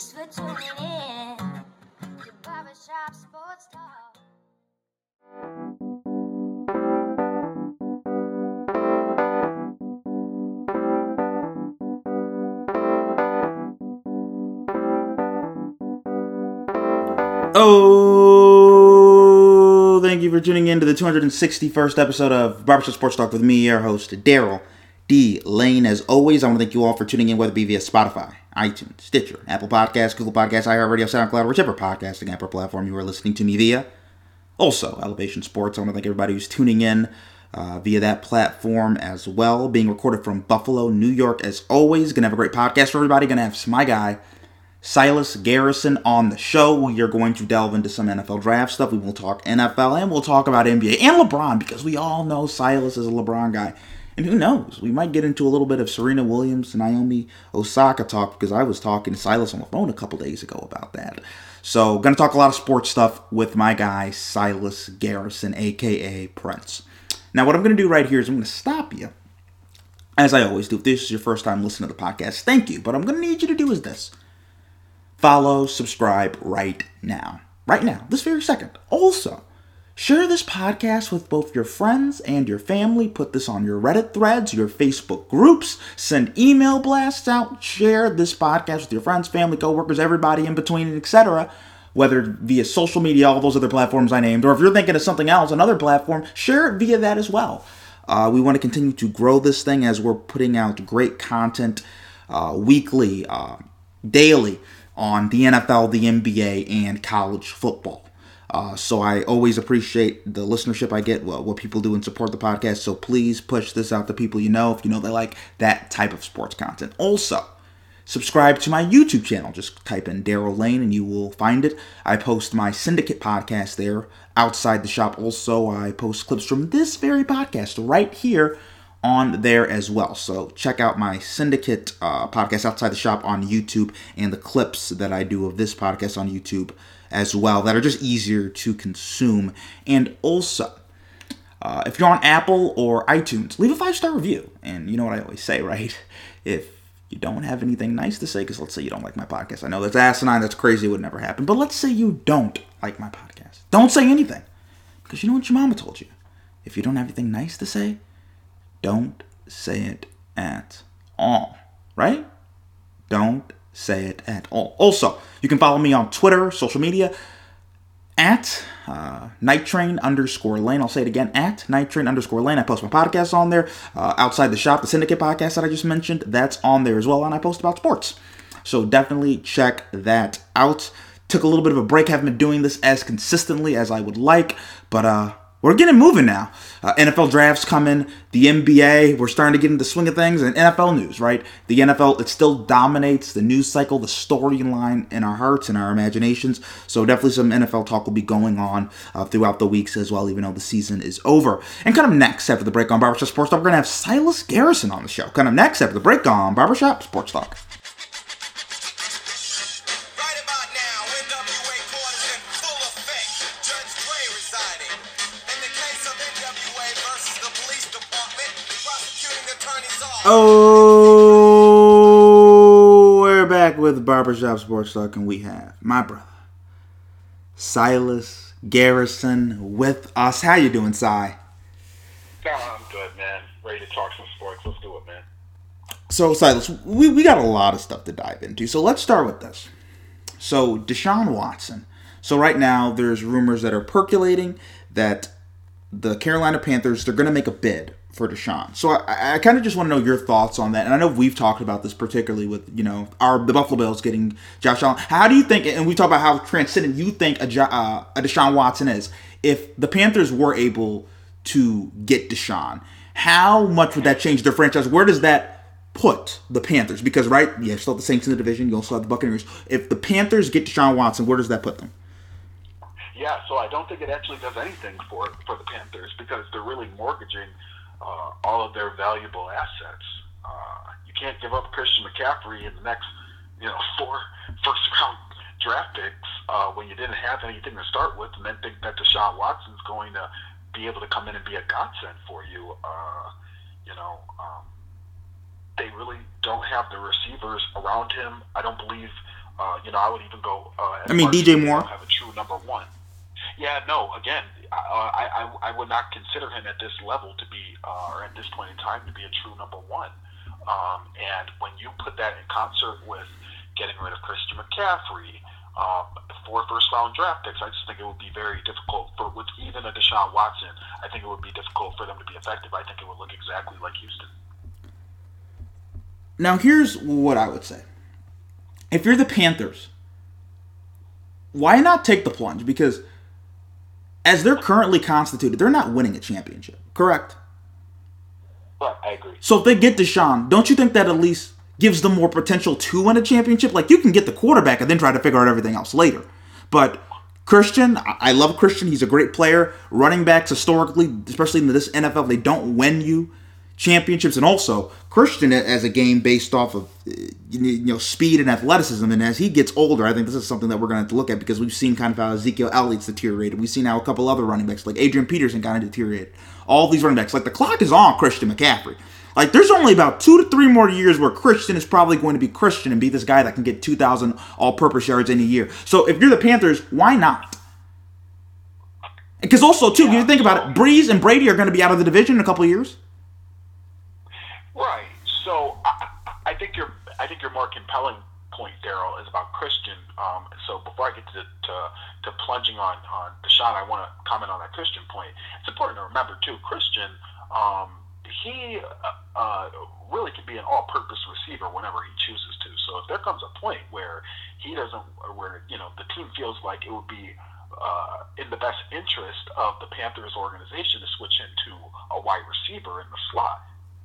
Thanks for tuning in Barbershop Sports Talk. Oh, thank you for tuning in to the 261st episode of Barbershop Sports Talk with me, your host, Daryl D. Lane. As always, I want to thank you all for tuning in, whether it be via Spotify, iTunes, Stitcher, Apple Podcasts, Google Podcasts, iHeartRadio, SoundCloud, whichever podcasting app or platform you are listening to me via. Also, Elevation Sports. I want to thank everybody who's tuning in uh, via that platform as well. Being recorded from Buffalo, New York, as always. Gonna have a great podcast for everybody. Gonna have my guy, Silas Garrison on the show. We are going to delve into some NFL draft stuff. We will talk NFL and we'll talk about NBA and LeBron because we all know Silas is a LeBron guy. And who knows? We might get into a little bit of Serena Williams, and Naomi Osaka talk because I was talking to Silas on the phone a couple days ago about that. So, gonna talk a lot of sports stuff with my guy Silas Garrison, aka Prince. Now, what I'm gonna do right here is I'm gonna stop you, as I always do. If this is your first time listening to the podcast, thank you. But I'm gonna need you to do is this follow, subscribe right now. Right now, this very second. Also, share this podcast with both your friends and your family. Put this on your Reddit threads, your Facebook groups, send email blasts out, share this podcast with your friends, family, coworkers, everybody in between, etc. Whether via social media, all those other platforms I named, or if you're thinking of something else, another platform, share it via that as well. Uh, we want to continue to grow this thing as we're putting out great content uh, weekly, uh, daily on the NFL, the NBA, and college football. Uh, so I always appreciate the listenership I get, what, what people do and support the podcast. So please push this out to people you know if you know they like that type of sports content. Also, subscribe to my YouTube channel. Just type in Daryl Lane and you will find it. I post my Syndicate podcast there outside the shop. Also, I post clips from this very podcast right here on there as well. So check out my Syndicate uh, podcast outside the shop on YouTube and the clips that I do of this podcast on YouTube as well that are just easier to consume. And also, uh, if you're on Apple or iTunes, leave a five star review. And you know what I always say, right? If you don't have anything nice to say, because let's say you don't like my podcast. I know that's asinine, that's crazy, it would never happen. But let's say you don't like my podcast. Don't say anything. Because you know what your mama told you. If you don't have anything nice to say, don't say it at all. Right? Don't say it at all. Also, you can follow me on Twitter, social media, at uh, Night Train underscore lane. I'll say it again at Night Train underscore lane. I post my podcasts on there. Uh, outside the shop, the Syndicate podcast that I just mentioned, that's on there as well. And I post about sports. So definitely check that out. Took a little bit of a break. Haven't been doing this as consistently as I would like, but uh, we're getting moving now. Uh, NFL drafts coming, the NBA, we're starting to get into the swing of things, and NFL news, right? The NFL, it still dominates the news cycle, the storyline in our hearts and our imaginations. So definitely some NFL talk will be going on uh, throughout the weeks as well, even though the season is over. And kind of next after the break on Barbershop Sports Talk, we're going to have Silas Garrison on the show. Kind of next after the break on Barbershop Sports Talk. Oh, we're back with Barbershop Sports Talk, and we have my brother, Silas Garrison, with us. How you doing, Si? No, I'm good, man. Ready to talk some sports. Let's do it, man. So, Silas, we, we got a lot of stuff to dive into. So let's start with this. So, Deshaun Watson. So right now, there's rumors that are percolating that the Carolina Panthers they're going to make a bid for Deshaun. So I, I kind of just want to know your thoughts on that. And I know we've talked about this particularly with you know our the Buffalo Bills getting Josh Allen. How do you think? And we talk about how transcendent you think a, uh, a Deshaun Watson is. If the Panthers were able to get Deshaun, how much would that change their franchise? Where does that put the Panthers? Because right, you still have the Saints in the division. You also have the Buccaneers. If the Panthers get Deshaun Watson, where does that put them? Yeah, so I don't think it actually does anything for for the Panthers because they're really mortgaging uh, all of their valuable assets. Uh, you can't give up Christian McCaffrey in the next, you know, four first round draft picks uh, when you didn't have anything to start with, and then think that Deshaun Watson's going to be able to come in and be a godsend for you. Uh, you know, um, they really don't have the receivers around him. I don't believe Uh, you know, I would even go. Uh, I mean, DJ Moore? Have a true number one. Yeah, no. Again, I, I I would not consider him at this level to be, uh, or at this point in time, to be a true number one. Um, and when you put that in concert with getting rid of Christian McCaffrey, um, four first round draft picks, I just think it would be very difficult for with even a Deshaun Watson. I think it would be difficult for them to be effective. I think it would look exactly like Houston. Now, here's what I would say. If you're the Panthers, why not take the plunge? Because as they're currently constituted, they're not winning a championship, correct? But I agree. So if they get Deshaun, don't you think that at least gives them more potential to win a championship? Like you can get the quarterback and then try to figure out everything else later. But Christian, I love Christian. He's a great player. Running backs historically, especially in this NFL, they don't win you championships. And also Christian as a game based off of uh, you know speed and athleticism. And as he gets older, I think this is something that we're going to have to look at because we've seen kind of how Ezekiel Elliott's deteriorated. We've seen how a couple other running backs like Adrian Peterson kind of deteriorated. All these running backs, like the clock is on Christian McCaffrey. Like there's only about two to three more years where Christian is probably going to be Christian and be this guy that can get 2,000 all-purpose yards in a year. So if you're the Panthers, why not? Because also too, if you think about it, Brees and Brady are going to be out of the division in a couple years. Right. So I, I think your I think your more compelling point, Daryl, is about Christian. Um, so before I get to, to to plunging on on Deshaun, I want to comment on that Christian point. It's important to remember too, Christian. Um, he uh, uh, really can be an all-purpose receiver whenever he chooses to. So if there comes a point where he doesn't, where you know the team feels like it would be uh, in the best interest of the Panthers organization to switch into a wide receiver in the slot,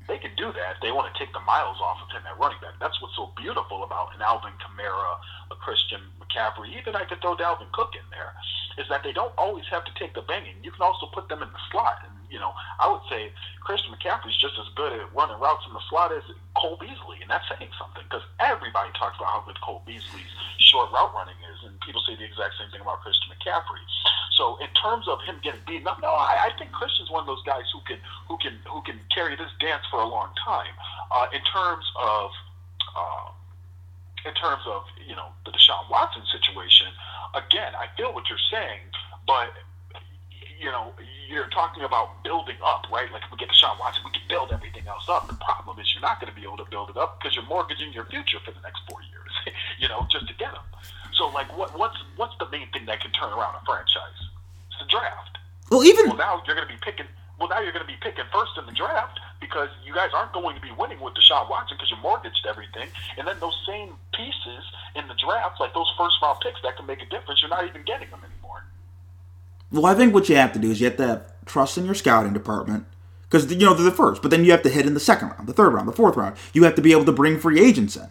they can do that. They want to take the miles off of him at running back. That's what's so beautiful about an Alvin Kamara, a Christian McCaffrey, even I could throw Dalvin Cook in there, is that they don't always have to take the banging. You can also put them in the slot. And, you know, I would say Christian McCaffrey's just as good at running routes in the slot as Cole Beasley, and that's saying something because everybody talks about how good Cole Beasley's short route running is, and people say the exact same thing about Christian McCaffrey. So in terms of him getting beaten up, no, I, I think Christian's one of those guys who can who can who can carry this dance for a long time. Uh, in terms of uh, in terms of you know the Deshaun Watson situation, again, I feel what you're saying, but you know you're talking about building up, right? Like if we get Deshaun Watson, we can build everything else up. The problem is you're not going to be able to build it up because you're mortgaging your future for the next four years, you know, just to get him. So like, what what's what's the main thing that can turn around a franchise? It's the draft. Well, even Well, now you're going to be picking. Well, now you're going to be picking first in the draft because you guys aren't going to be winning with Deshaun Watson because you mortgaged everything. And then those same pieces in the draft, like those first round picks that can make a difference, you're not even getting them anymore. Well, I think what you have to do is you have to have trust in your scouting department because you know they're the first, but then you have to hit in the second round, the third round, the fourth round. You have to be able to bring free agents in.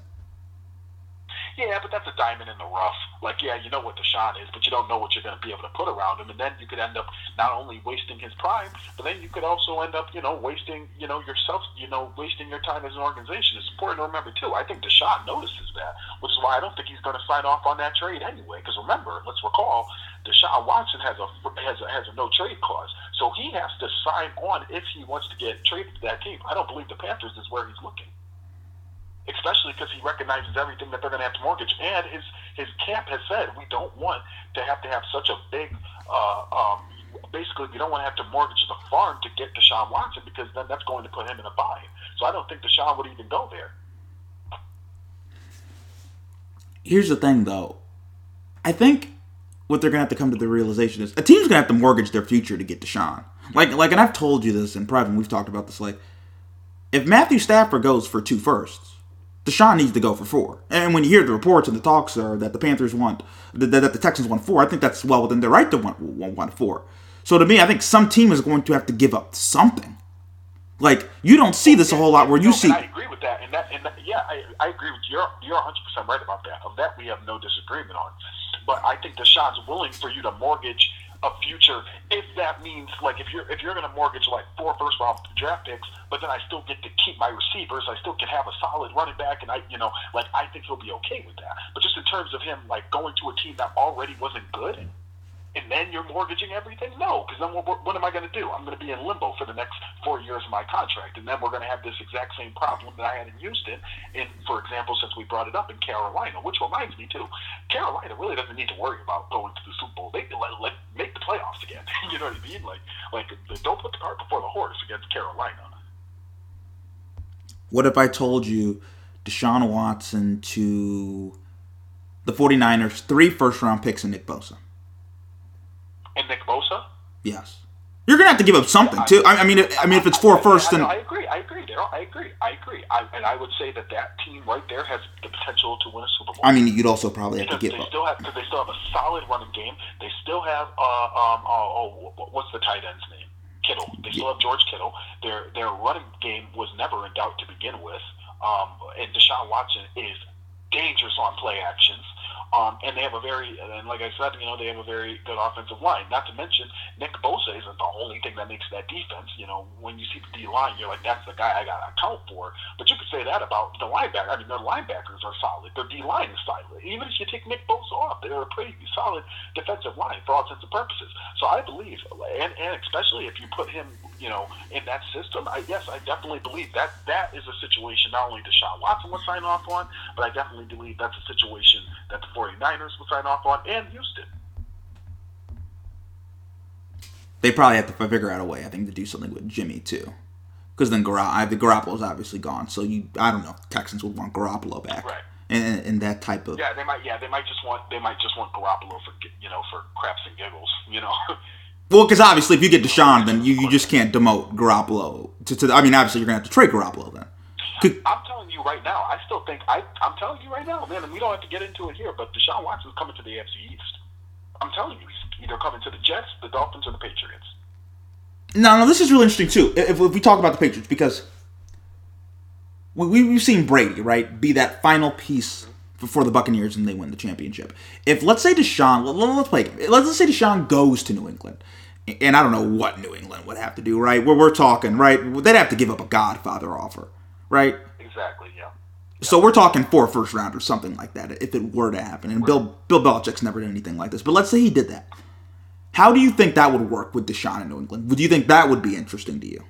Yeah, but that's a diamond in the rough. Like, yeah, you know what Deshaun is, but you don't know what you're going to be able to put around him, and then you could end up not only wasting his prime, but then you could also end up, you know, wasting, you know, yourself, you know, wasting your time as an organization. It's important to remember too. I think Deshaun notices that, which is why I don't think he's going to sign off on that trade anyway. Because remember, let's recall, Deshaun Watson has a has a, has a no trade clause, so he has to sign on if he wants to get traded to that team. I don't believe the Panthers is where he's looking especially because he recognizes everything that they're going to have to mortgage. And his his camp has said we don't want to have to have such a big. Uh, um, basically, we don't want to have to mortgage the farm to get Deshaun Watson because then that's going to put him in a bind. So I don't think Deshaun would even go there. Here's the thing, though. I think what they're gonna have to come to the realization is a team's gonna have to mortgage their future to get Deshaun. Like, like, and I've told you this in private. and We've talked about this. Like, if Matthew Stafford goes for two firsts, Deshaun needs to go for four. And when you hear the reports and the talks are that the Panthers want, that, that the Texans want four, I think that's well within their right to want, want, want four. So to me, I think some team is going to have to give up something. Like you don't see this a whole lot where you No, see. I agree with that, and that, and that, yeah, I, I agree with you. You're you're 100 percent right about that. Of that, we have no disagreement on. But I think Deshaun's willing for you to mortgage a future if that means like if you're if you're going to mortgage like four first round draft picks, but then I still get to keep my receivers, I still can have a solid running back, and I you know like I think he'll be okay with that. But just in terms of him like going to a team that already wasn't good. And then you're mortgaging everything? No, because then what, what am I going to do? I'm going to be in limbo for the next four years of my contract, and then we're going to have this exact same problem that I had in Houston. And for example, since we brought it up in Carolina, which reminds me too, Carolina really doesn't need to worry about going to the Super Bowl. They can let, let make the playoffs again. you know what I mean? Like, like don't put the cart before the horse against Carolina. What if I told you Deshaun Watson to the 49ers, three first round picks and Nick Bosa? And Nick Bosa. Yes. You're gonna have to give up something too. I, I mean, if- I mean, if it's four first, I, then I, agree. I agree, Daryl. I agree. I agree. I, and I would say that that team right there has the potential to win a Super Bowl. I mean, you'd also probably have to because give they up. still have because they still have a solid running game. They still have uh um oh, oh what's the tight end's name? Kittle. They still have George Kittle. Their their running game was never in doubt to begin with. Um, and Deshaun Watson is dangerous on play actions. Um, and they have a very, and like I said, you know, they have a very good offensive line. Not to mention, Nick Bosa isn't the only thing that makes that defense. You know, when you see the D line, you're like, that's the guy I got to account for. But you could say that about the linebacker. I mean, their linebackers are solid. Their D line is solid. Even if you take Nick Bosa off, they're a pretty solid defensive line for all intents and purposes. So I believe, and, and especially if you put him, you know, in that system, I, yes, I definitely believe that that is a situation not only Deshaun Watson would sign off on, but I definitely believe that's a situation that the 49ers would sign off on and Houston. They probably have to figure out a way. I think to do something with Jimmy too, because then Gar- I- the Garoppolo's obviously gone. So you, I don't know, if Texans would want Garoppolo back, Right. and, and that type of. Yeah, they might. Yeah, they might just want they might just want Garoppolo for you know for craps and giggles. You know. Well, because obviously, if you get Deshaun, then you, you just can't demote Garoppolo. To, to I mean, obviously, you're gonna have to trade Garoppolo then. I'm telling you right now, I still think I. I'm telling you right now, man, and we don't have to get into it here, but Deshaun Watson's coming to the AFC East. I'm telling you, he's either coming to the Jets, the Dolphins, or the Patriots. no, no, this is really interesting too. If, if we talk about the Patriots, because we, we've seen Brady right be that final piece for the Buccaneers and they win the championship. If let's say Deshaun, let, let's play. Let's, let's say Deshaun goes to New England, and I don't know what New England would have to do. Right, where we're talking, right, they'd have to give up a Godfather offer, right? Exactly. Yeah. So we're talking four first round or something like that if it were to happen. And Bill Bill Belichick's never done anything like this. But let's say he did that. How do you think that would work with Deshaun in New England? Would you think that would be interesting to you?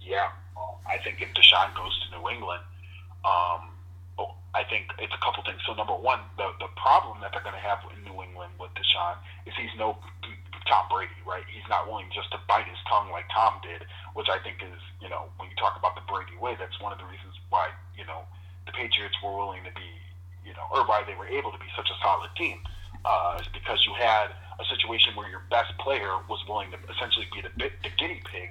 Yeah, well, I think if Deshaun goes to New England, um, oh, I think it's a couple things. So number one, the the problem that they're going to have in New England with Deshaun is he's no Tom Brady, right? He's not willing just to bite his tongue like Tom did, which I think is, you know, when you talk about the Brady way, that's one of the reasons why you know the Patriots were willing to be, you know, or why they were able to be such a solid team, uh, is because you had a situation where your best player was willing to essentially be the, the guinea pig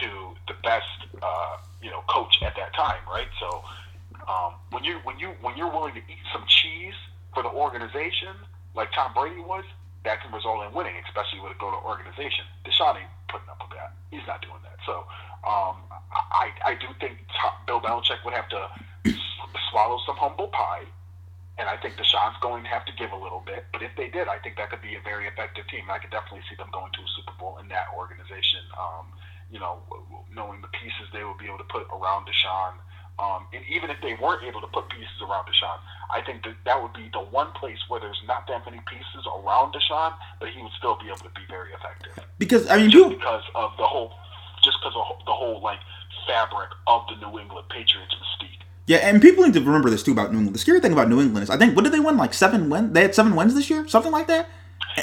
to the best, uh, you know, coach at that time, right? So um, when you when you when you're willing to eat some cheese for the organization, like Tom Brady was, that can result in winning, especially with a go to organization. Deshaun ain't putting up with that. He's not doing that. So um, I I do think Bill Belichick would have to swallow some humble pie. And I think Deshaun's going to have to give a little bit. But if they did, I think that could be a very effective team. I could definitely see them going to a Super Bowl in that organization. Um, you know, knowing the pieces they would be able to put around Deshaun. Um, and even if they weren't able to put pieces around Deshaun, I think that that would be the one place where there's not that many pieces around Deshaun, but he would still be able to be very effective. Because I mean, Just people, because of the whole, just because of the whole like fabric of the New England Patriots mystique. yeah, and people need to remember this too about New England. The scary thing about New England is, I think, what did they win? Like seven wins? They had seven wins this year, something like that.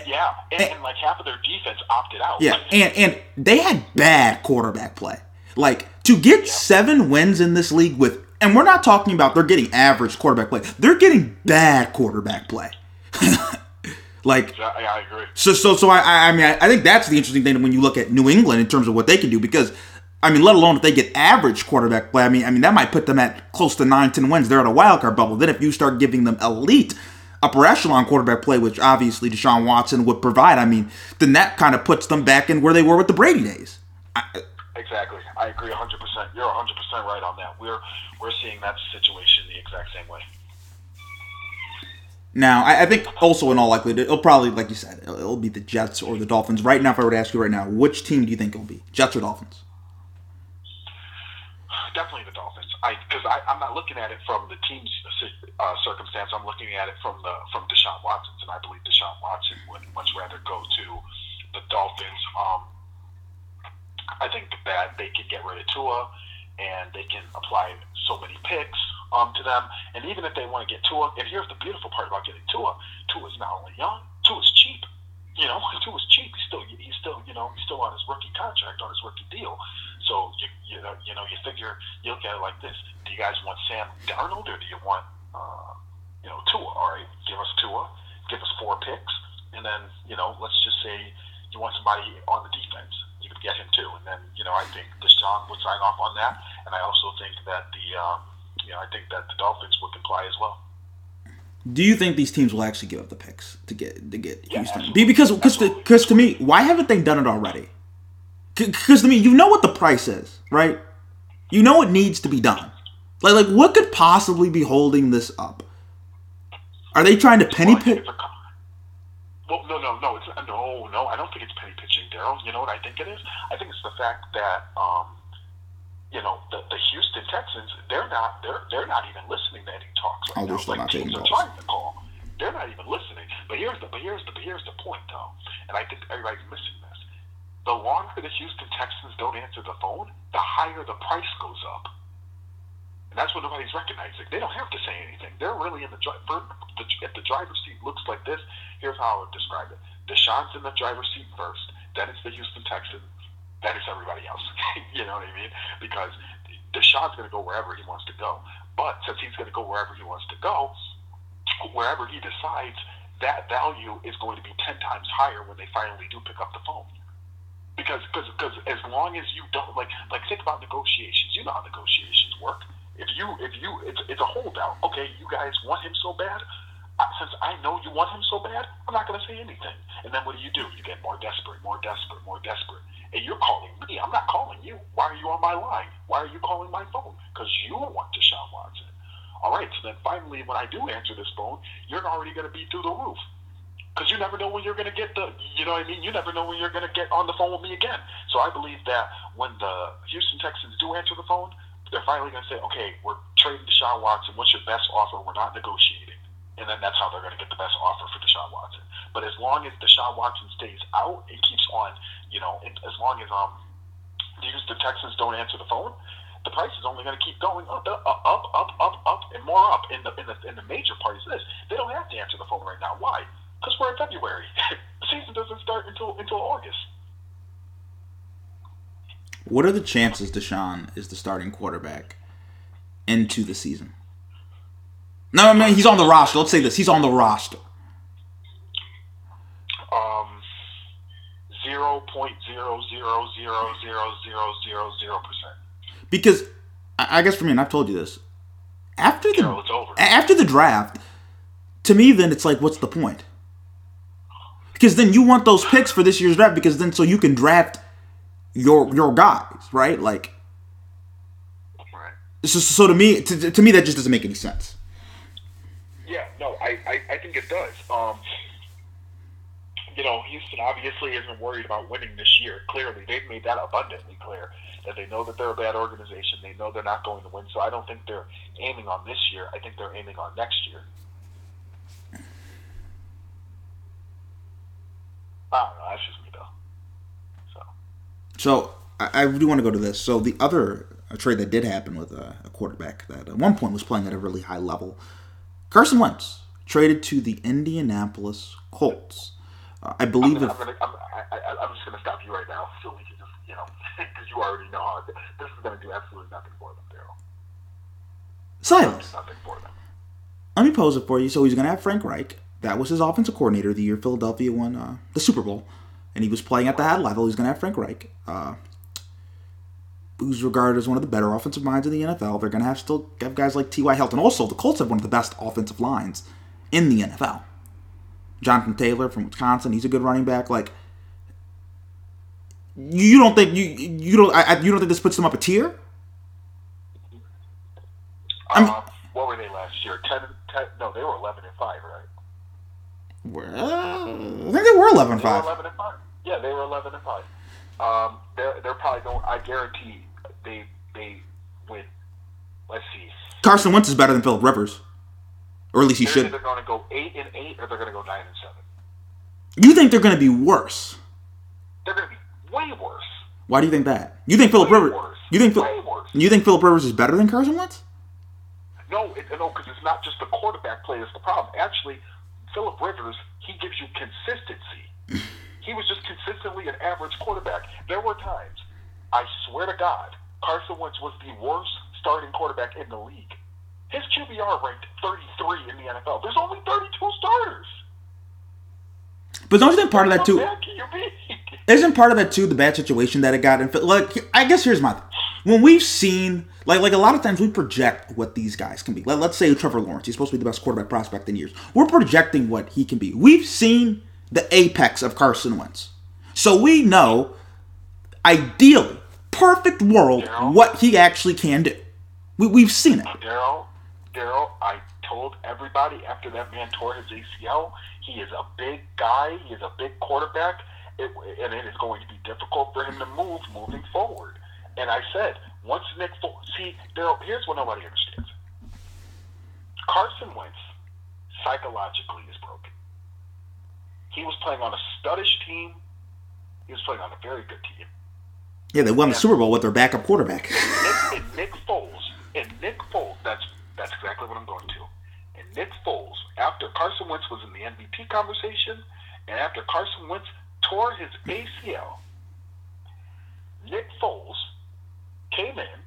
Yeah, and, and like half of their defense opted out. Yeah, and and they had bad quarterback play. Like to get seven wins in this league with, and we're not talking about they're getting average quarterback play. They're getting bad quarterback play. like Yeah, I, I agree. so, so, so I, I I mean, I, I think that's the interesting thing when you look at New England in terms of what they can do because, I mean, let alone if they get average quarterback play. I mean, I mean that might put them at close to nine, ten wins. They're at a wild card bubble. Then if you start giving them elite upper echelon quarterback play, which obviously Deshaun Watson would provide, I mean, then that kind of puts them back in where they were with the Brady days. Exactly. I agree 100%. You're 100% right on that. We're we're seeing that situation the exact same way. Now, I, I think also in all likelihood, it'll probably, like you said, it'll, it'll be the Jets or the Dolphins. Right now, if I were to ask you right now, which team do you think it'll be? Jets or Dolphins? Definitely the Dolphins. I because I, I'm not looking at it from the team's uh, circumstance. I'm looking at it from the from Deshaun Watson's, and I believe Deshaun Watson would much rather go to the Dolphins. Um, I think that they can get rid of Tua, and they can apply so many picks um, to them. And even if they want to get Tua, and here's the beautiful part about getting Tua: Tua is not only young, Tua is cheap. You know, Tua is cheap. He's still he's still you know he's still on his rookie contract on his rookie deal. So you you know you know you figure you look at it like this: Do you guys want Sam Darnold or do you want uh, you know Tua? All right, give us Tua, give us four picks, and then you know let's just say you want somebody on the defense. Could get him too, and then you know I think Deshaun would sign off on that, and I also think that the um, you know I think that the Dolphins would comply as well. Do you think these teams will actually give up the picks to get to get Yeah, Houston? absolutely. Because because to, because to me, why haven't they done it already? Because to me, you know what the price is, right? You know it needs to be done. Like like what could possibly be holding this up? Are they trying to penny Well, I think pick? It's a co- Well, no, no, no. It's no, no. I don't think it's penny pitching, Daryl. You know what I think it is? I think it's the fact that um, you know the, the Houston Texans. They're not. They're they're not even listening to any talks right Oh, they're now. still like not taking teams are trying to call. They're not even listening. But here's the. But here's the. But here's the point, though. And I think everybody's missing this. The longer the Houston Texans don't answer the phone, the higher the price goes up. And that's what nobody's recognizing. They don't have to say anything. They're really in the the if the driver's seat looks like this. Here's how I would describe it: Deshaun's in the driver's seat first, then it's the Houston Texans, then it's everybody else. you know what I mean? Because Deshaun's going to go wherever he wants to go. But since he's going to go wherever he wants to go, wherever he decides, that value is going to be ten times higher when they finally do pick up the phone because because because as long as you don't like like think about negotiations you know how negotiations work if you if you it's, it's a holdout okay you guys want him so bad? Uh, since I know you want him so bad I'm not going to say anything. And then what do you do? You get more desperate more desperate more desperate. And you're calling me. I'm not calling you. Why are you on my line? Why are you calling my phone? Because you want Deshaun Watson. All right so then finally when I do answer this phone you're already going to be through the roof. Because you never know when you're going to get the, you know what I mean? You never know when you're going to get on the phone with me again. So I believe that when the Houston Texans do answer the phone, they're finally going to say, okay, we're trading Deshaun Watson. What's your best offer? We're not negotiating. And then that's how they're going to get the best offer for Deshaun Watson. But as long as Deshaun Watson stays out and keeps on, you know, and as long as um the Texans don't answer the phone, the price is only going to keep going up, up, up, up, up, up, and more up. And the, and the, and the major part is this: they don't have to answer the phone right now. Why? Because we're in February. the season doesn't start until until August. What are the chances Deshaun is the starting quarterback into the season? No, I mean he's on the roster. Let's say this: he's on the roster. Um, zero point zero zero zero zero zero zero zero percent. because I I guess for me, and I've told you this, after the Carol, it's over. after the draft, to me, then it's like, what's the point? Because then you want those picks for this year's draft, because then so you can draft your your guys, right? Like, Right. so, so to me, to, to me, that just doesn't make any sense. Yeah, no, I, I, I think it does. Um, you know, Houston obviously isn't worried about winning this year. Clearly, they've made that abundantly clear that they know that they're a bad organization. They know they're not going to win. So I don't think they're aiming on this year. I think they're aiming on next year. I don't know. That's just me, though. So. I, I do want to go to this. So the other trade that did happen with uh, a quarterback that at one point was playing at a really high level, Carson Wentz traded to the Indianapolis Colts. Uh, I I'm, believe gonna, if I'm, gonna, I'm, I, I, I'm just going to stop you right now so we can just, you know, because you already know how this is going to do absolutely nothing for them, Daryl. silence. Nothing for them. Let me pose it for you. So he's going to have Frank Reich. That was his offensive coordinator the year Philadelphia won uh, the Super Bowl, and he was playing at the high level. He's going to have Frank Reich, uh, who's regarded as one of the better offensive minds in the NFL. They're going to have still have guys like T.Y. Hilton. Also, the Colts have one of the best offensive lines in the NFL. Jonathan Taylor from Wisconsin, he's a good running back. Like, you don't think you you don't I, I- you don't think this puts them up a tier? I'm- Um, what were they last year? 10, 10 No, they were eleven and five, right? Well, I think they were eleven were five. eleven and five. Yeah, they were eleven and five. Um, they're they're probably going. I guarantee they they with let's see. Carson Wentz is better than Philip Rivers, or at least he should. They're should. either going to go eight and eight, or they're going to go nine and seven. You think they're going to be worse? They're going to be way worse. Why do you think that? You think Philip Rivers? worse. You think Phil, you think Philip Rivers is better than Carson Wentz? No, it, no, because it's not just the quarterback play that's the problem. Actually, Philip Rivers, he gives you consistency. he was just consistently an average quarterback. There were times, I swear to God, Carson Wentz was the worst starting quarterback in the league. His QBR ranked 33 in the NFL. There's only 32 starters. But don't you think part of that too? bad can you be? Isn't part of that too the bad situation that it got in? Like, I guess here's my thing. When we've seen, like, like a lot of times we project what these guys can be. Like, let's say Trevor Lawrence, he's supposed to be the best quarterback prospect in years. We're projecting what he can be. We've seen the apex of Carson Wentz, so we know, ideally, perfect world, Yeah. what he actually can do. We, we've seen it. Daryl, Daryl, I told everybody after that man tore his ACL, he is a big guy. He is a big quarterback, it, and it is going to be difficult for him to move moving forward. And I said, once Nick, Fo- see, Daryl, here's what nobody understands. Carson Wentz psychologically is broken. He was playing on a studdish team. He was playing on a very good team. Yeah, they won the Super Bowl with their backup quarterback. Nick, and Nick Foles, and Nick Foles, that's that's exactly what I'm going to. And Nick Foles, after Carson Wentz was in the MVP conversation, and after Carson Wentz tore his ACL, Nick Foles came in,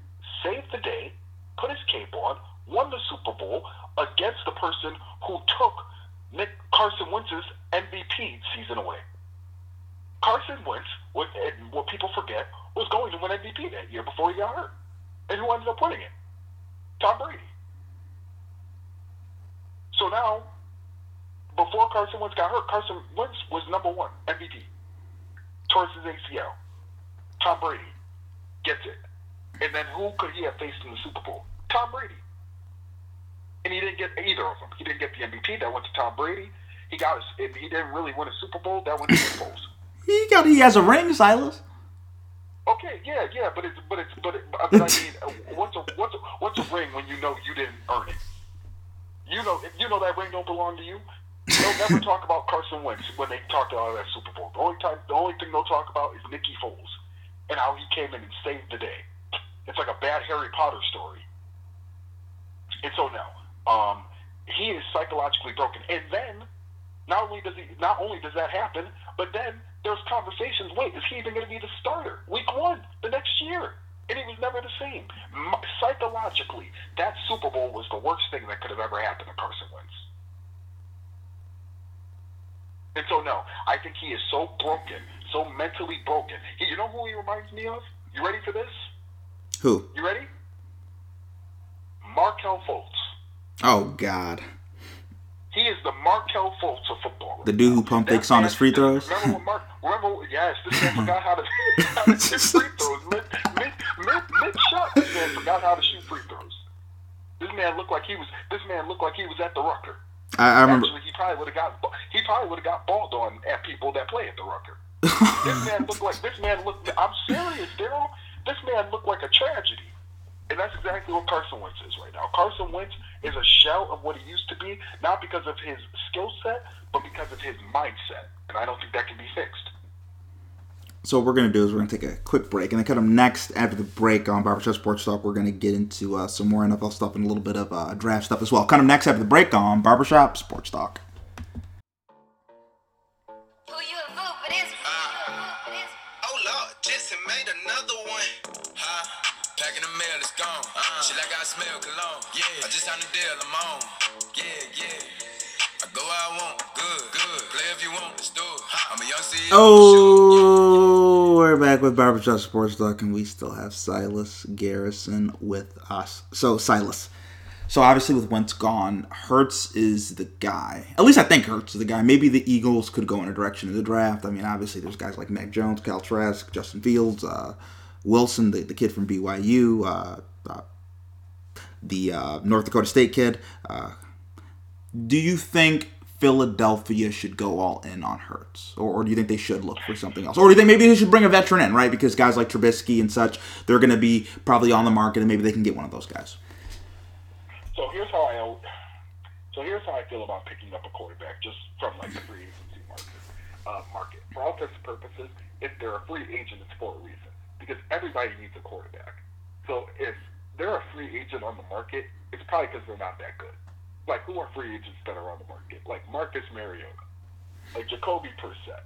saved the day, put his cape on, won the Super Bowl against the person who took Nick Carson Wentz's MVP season away. Carson Wentz, what, what people forget, was going to win MVP that year before he got hurt. And who ended up winning it? Tom Brady. So now, before Carson Wentz got hurt, Carson Wentz was number one MVP. Towards his ACL. Tom Brady gets it. And then who could he have faced in the Super Bowl? Tom Brady. And he didn't get either of them. He didn't get the MVP. That went to Tom Brady. He got his, and he didn't really win a Super Bowl. That went to Nick Foles. He got he has a ring, Silas. Okay, yeah, yeah, but it's but it's but, it, but I mean, uh, what's a what's a, what's a ring when you know you didn't earn it? You know, you know that ring don't belong to you. They'll never talk about Carson Wentz when they talk about that Super Bowl. The only time, the only thing they'll talk about is Nicky Foles and how he came in and saved the day. It's like a bad Harry Potter story. And so no, um, he is psychologically broken. And then, not only does he, not only does that happen, but then there's conversations. Wait, is he even going to be the starter week one the next year? And he was never the same. Psychologically, that Super Bowl was the worst thing that could have ever happened to Carson Wentz. And so, no, I think he is so broken, so mentally broken. He, you know who he reminds me of? You ready for this? Who? You ready? Markelle Fultz. Oh God. He is the Markelle Fultz of football. The dude who pump That fakes on his free throws? Remember when Mark? Remember? Yes, this man forgot how to, how to shoot free throws. Mid, mid, mid, mid shot, this man forgot how to shoot free throws. This man looked like he was. This man looked like he was at the Rucker. I, I remember. Actually, he probably would have got. He probably would have got balled on at people that play at the Rucker. this man looked like. This man looked. I'm serious, Daryl. This man looked like a tragedy. And that's exactly what Carson Wentz is right now. Carson Wentz is a shell of what he used to be, not because of his skill set, but because of his mindset. And I don't think that can be fixed. So what we're gonna do is we're gonna take a quick break, and then cut them next after the break on Barbershop Sports Talk. We're gonna get into uh, some more NFL stuff and a little bit of uh, draft stuff as well. Cut them next after the break on Barbershop Sports Talk. It's gone. Shit like I smell cologne. Yeah, I just signed a deal, I'm on. Yeah, yeah. I go where I want, good, good. Play if you want, let's do it. I'm a young CEO. Oh, we're back with Barbershop Sports Talk, and we still have Silas Garrison with us. So Silas, so obviously with Wentz gone, Hurts is the guy. At least I think Hurts is the guy. Maybe the Eagles could go in a direction of the draft. I mean, obviously there's guys like Mac Jones, Kyle Trask, Justin Fields, uh, Wilson, the, the kid from BYU, uh, uh, the uh, North Dakota State kid. Uh, do you think Philadelphia should go all in on Hurts, or, or do you think they should look for something else, or do you think maybe they should bring a veteran in, right? Because guys like Trubisky and such, they're going to be probably on the market, and maybe they can get one of those guys. So here's how I so here's how I feel about picking up a quarterback just from like the free agency market. Uh, market for all purposes, if they're a free agent, it's for a reason because everybody needs a quarterback. So if they're a free agent on the market, it's probably because they're not that good. Like who are free agents that are on the market? Like Marcus Mariota, like Jacoby Brissett,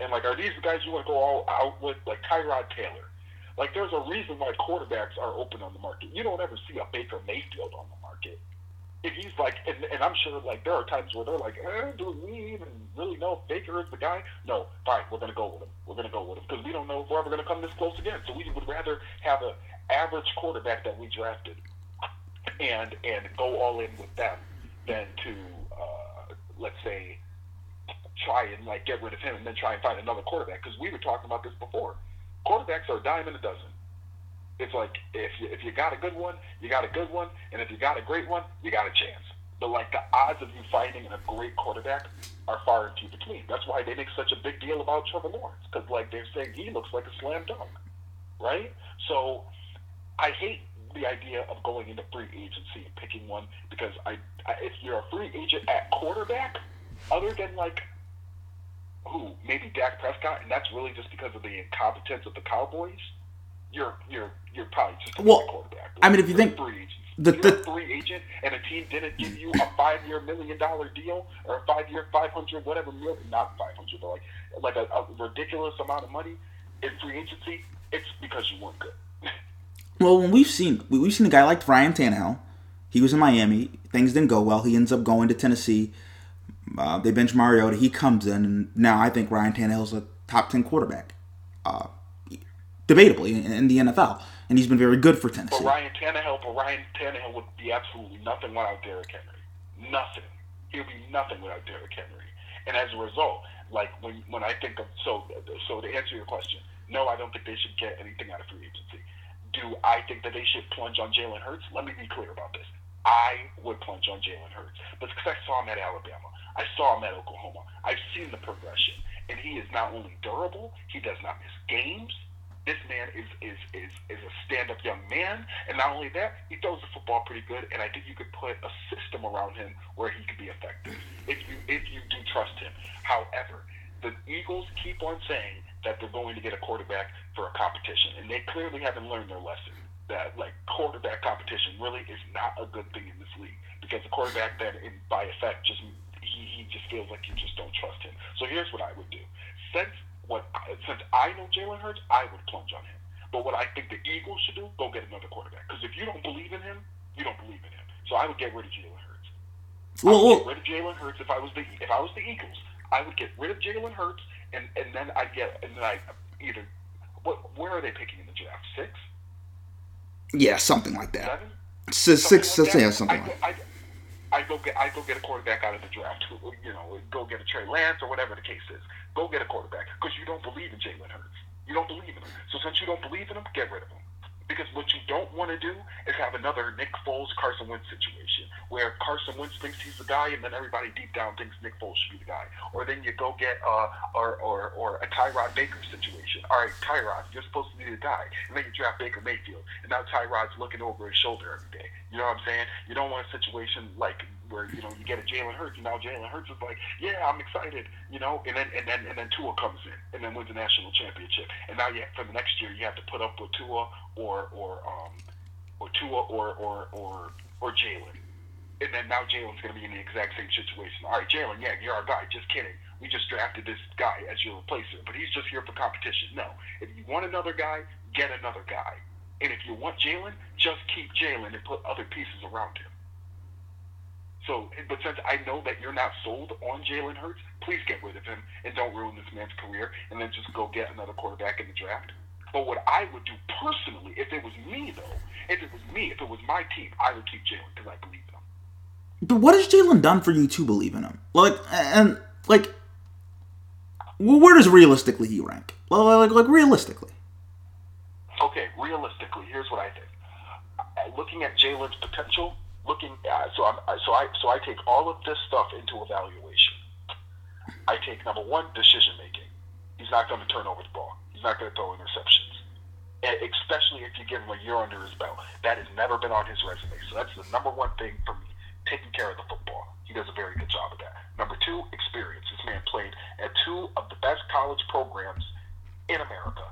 and like are these the guys you want to go all out with? Like Tyrod Taylor. Like there's a reason why quarterbacks are open on the market. You don't ever see a Baker Mayfield on the market. He's like, and, and I'm sure like there are times where they're like, eh, do we even really know if Baker is the guy? No, fine, we're gonna go with him. We're gonna go with him because we don't know if we're ever gonna come this close again. So we would rather have a average quarterback that we drafted and and go all in with them than to uh, let's say try and like get rid of him and then try and find another quarterback because we were talking about this before. Quarterbacks are a dime in a dozen. It's like if you, if you got a good one, you got a good one, and if you got a great one, you got a chance. But like the odds of you finding a great quarterback are far and few between. That's why they make such a big deal about Trevor Lawrence because like they're saying he looks like a slam dunk, right? So I hate the idea of going into free agency and picking one because I, I if you're a free agent at quarterback, other than like who maybe Dak Prescott, and that's really just because of the incompetence of the Cowboys. You're you're you're probably just a Well, quarterback. I mean, if you think- free agent. the- the- a free agent and a team didn't give you a five year million dollar deal or a five year five hundred whatever million not five hundred but like like a, a ridiculous amount of money in free agency, it's because you weren't good. Well, when we've seen we- we've seen a guy like Ryan Tannehill, he was in Miami. Things didn't go well. He ends up going to Tennessee. Uh, they bench Mariota. He comes in, and now I think Ryan Tannehill's a top ten quarterback, uh, debatably in, the NFL, and he's been very good for Tennessee. But. Ryan Tannehill, but Ryan Tannehill would be absolutely nothing without Derrick Henry. Nothing. He'll be nothing without Derrick Henry. And as a result, like when when I think of so so to answer your question, no, I don't think they should get anything out of free agency. Do I think that they should plunge on Jalen Hurts? Let me be clear about this. I would plunge on Jalen Hurts, but because I saw him at Alabama, I saw him at Oklahoma. I've seen the progression, and he is not only durable, he does not miss games. This man is is is is a stand up young man, and not only that, he throws the football pretty good. And I think you could put a system around him where he could be effective if you if you do trust him. However, the Eagles keep on saying that they're going to get a quarterback for a competition, and they clearly haven't learned their lesson. That like quarterback competition really is not a good thing in this league because the quarterback that, in, by effect, just he, he just feels like you just don't trust him. So here's what I would do. Since what since I know Jalen Hurts, I would plunge on him. But what I think the Eagles should do, go get another quarterback. Because if you don't believe in him, you don't believe in him. So I would get rid of Jalen Hurts. I would well, get rid of Jalen Hurts if I was the if I was the Eagles. I would get rid of Jalen Hurts and and then I get and then I either what where are they picking in the draft? Six, yeah, something like that. seven? Six, Something six, like that. yeah, something I, like. I, I go get I go get a quarterback out of the draft. You know, go get a Trey Lance or whatever the case is. Go get a quarterback because you don't believe in Jalen Hurts. You don't believe in him. So since you don't believe in him, get rid of him. Because what you don't want to do is have another Nick Foles Carson Wentz situation where Carson Wentz thinks he's the guy and then everybody deep down thinks Nick Foles should be the guy. Or then you go get uh or or, or a Tyrod Baker situation. All right, Tyrod, you're supposed to be the guy, and then you draft Baker Mayfield, and now Tyrod's looking over his shoulder every day. You know what I'm saying? You don't want a situation like where you know you get a Jalen Hurts, and now Jalen Hurts is like, yeah, I'm excited, you know, and then and then and then Tua comes in and then wins the national championship, and now you for the next year you have to put up with Tua or or um or Tua or or or or Jalen. And then now Jalen's going to be in the exact same situation. All right, Jalen, yeah, you're our guy. Just kidding. We just drafted this guy as your replacement, but he's just here for competition. No. If you want another guy, get another guy. And if you want Jalen, just keep Jalen and put other pieces around him. So, but since I know that you're not sold on Jalen Hurts, please get rid of him and don't ruin this man's career, and then just go get another quarterback in the draft. But what I would do personally, if it was me though, if it was me, if it was my team, I would keep Jalen because I believe in him. But what has Jalen done for you to believe in him? Like, and like, where does realistically he rank? Well, like, like realistically. Okay, realistically, here's what I think. Uh, Looking at Jalen's potential, looking at, so I'm so I so I take all of this stuff into evaluation. I take number one decision making. He's not going to turn over the ball. He's not going to throw interceptions. especially if you give him a year under his belt. That has never been on his resume. So that's the number one thing for me, taking care of the football. He does a very good job of that. Number two, experience. This man played at two of the best college programs in America.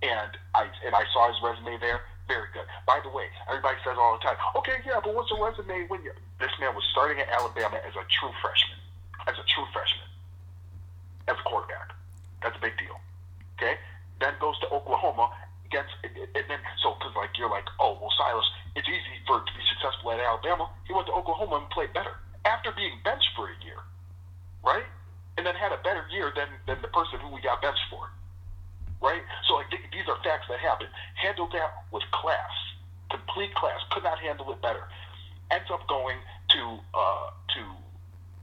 And I and I saw his resume there. Very good. By the way, everybody says all the time, okay, yeah, but what's a resume when you this man was starting at Alabama as a true freshman. As a true freshman. As a quarterback. That's a big deal. Okay? Then goes to Oklahoma, gets and then so because like you're like, oh well Silas, it's easy for to be successful at Alabama. He went to Oklahoma and played better. After being benched for a year. Right? And then had a better year than than the person who we got benched for right? So I think these are facts that happen. Handled that with class, complete class. Could not handle it better. Ends up going to uh, to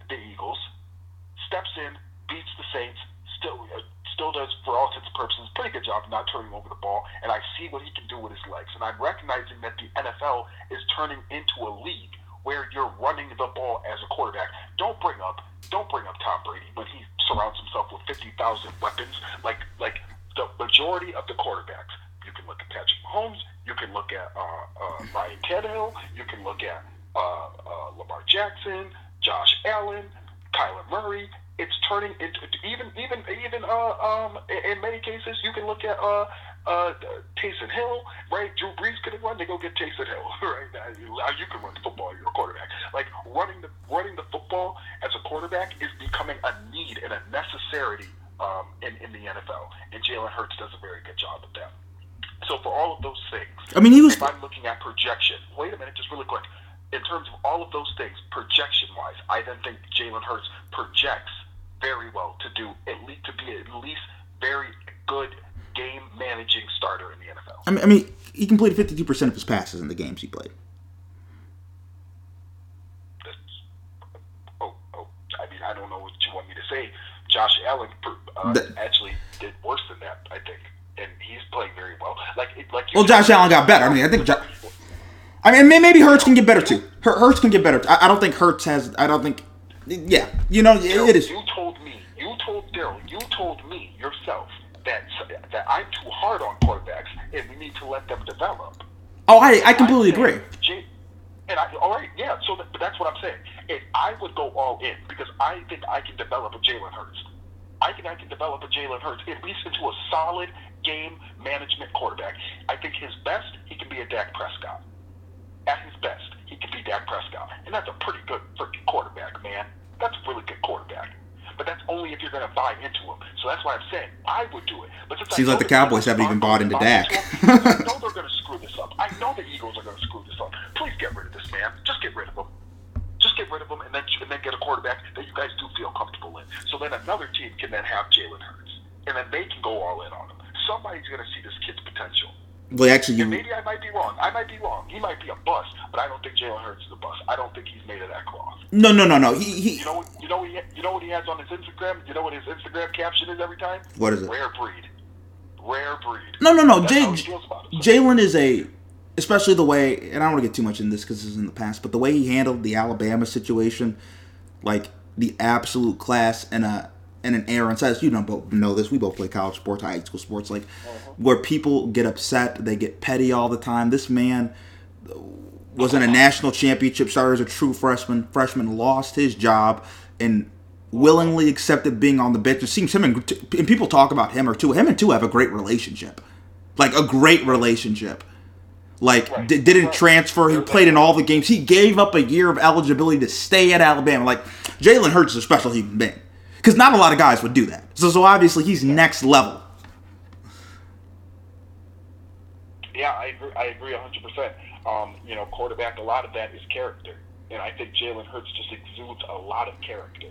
the Eagles. Steps in, beats the Saints. Still, does for all intents and purposes pretty good job of not turning over the ball. And I see what he can do with his legs. And I'm recognizing that the NFL is turning into a league where you're running the ball as a quarterback. Don't bring up don't bring up Tom Brady when he surrounds himself with fifty thousand weapons. Like like the majority of the quarterbacks. You can look at Patrick Mahomes. You can look at uh, uh, Ryan Tannehill. You can look at uh, uh, Lamar Jackson, Josh Allen, Kyler Murray. It's turning into even even even uh, um, in many cases you can look at uh, uh, Taysom Hill, right? Drew Brees could run. They go get Taysom Hill, right? Now you, you can run the football. You're a quarterback. Like running the running the football as a quarterback is becoming a need and a necessity um, in, in the NFL, and Jalen Hurts does a very good job of that. So for all of those things, I mean, he was. if I'm looking at projection, wait a minute, just really quick. In terms of all of those things, projection wise, I then think Jalen Hurts projects very well to do at least to be at least very good game managing starter in the NFL. I mean, I mean, he completed fifty-two percent of his passes in the games he played. That's, oh, oh, I mean, I don't know what you want me to say. Josh Allen uh, That- actually did worse than that, I think, and he's playing very well. Like, like. Well, Josh Allen got better. I mean, I think. I mean, maybe Hurts can get better too. Hur- Hurts can get better. I, I don't think Hurts has. I don't think. Yeah, you know, it, is. You told told Daryl, you told me yourself that that I'm too hard on quarterbacks, and we need to let them develop. Oh, I I completely I'm agree. And I, all right, yeah. So, that, but that's what I'm saying. If I would go all in because I think I can develop a Jalen Hurts. I think I can develop a Jalen Hurts at least into a solid game management quarterback. I think his best, he can be a Dak Prescott. At his best, he can be Dak Prescott, and that's a pretty good freaking quarterback, man. That's a really good quarterback. But that's only if you're going to buy into him. So that's why I'm saying I would do it. But since Seems like the Cowboys haven't even bought going to into him, I know they're going to screw this up. I know the Eagles are going to screw this up. Please get rid of this man. Just get rid of him. Just get rid of him, and then and then get a quarterback that you guys do feel comfortable in. So then another team can then have Jalen Hurts, and then they can go all in on him. Somebody's going to see this kid's potential. Well, actually, And you. maybe I might be wrong. I might be wrong. He might be a bust, but I don't think Jalen Hurts is a bust. I don't think he's made of that cloth. No, no, no, no. He, he You know, you know, what he, you know what he has on his Instagram. You know what his Instagram caption is every time? What is it? Rare breed. Rare breed. No, no, no. That's J- how he feels about himself. Jalen is a, especially the way, and I don't want to get too much in this because this is in the past, but the way he handled the Alabama situation, like the absolute class and a and an air and says, you know, both know this. We both play college sports, high school sports, like uh-huh. where people get upset, they get petty all the time. This man was in a national championship starter as a true freshman. Freshman lost his job and willingly accepted being on the bench. It seems him and, and people talk about him or Tua. Him and Tua have a great relationship, like a great relationship. Like Right. d- didn't transfer. He played in all the games. He gave up a year of eligibility to stay at Alabama. Like Jalen Hurts is a special human being because not a lot of guys would do that. So so obviously he's next level. Yeah, I agree. I agree 100. percent Um, you know, quarterback. A lot of that is character, and I think Jalen Hurts just exudes a lot of character.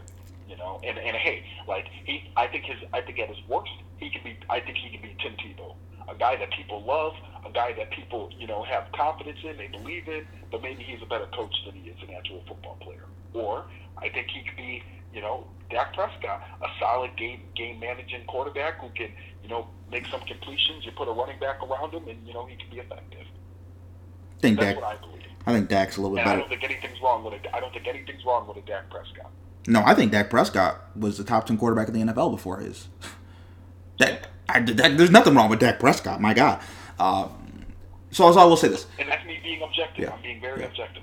You know, and and hey, like he, I think his, I think at his worst, he can be. I think he can be Tim Tebow, a guy that people love, a guy that people you know have confidence in, they believe in, but maybe he's a better coach than he is an actual football player. Or I think he could be, you know, Dak Prescott, a solid game game managing quarterback who can, you know, make some completions. You put a running back around him, and you know he can be effective. I think That's Dak. what I believe. I think Dak's a little bit And I don't think anything's wrong with it. I don't think anything's wrong with a Dak Prescott. No, I think Dak Prescott was the top ten quarterback in the NFL before his. That, I, that there's nothing wrong with Dak Prescott. My God, Um, so, I will say this. And that's me being objective. Yeah. I'm being very Yeah. objective.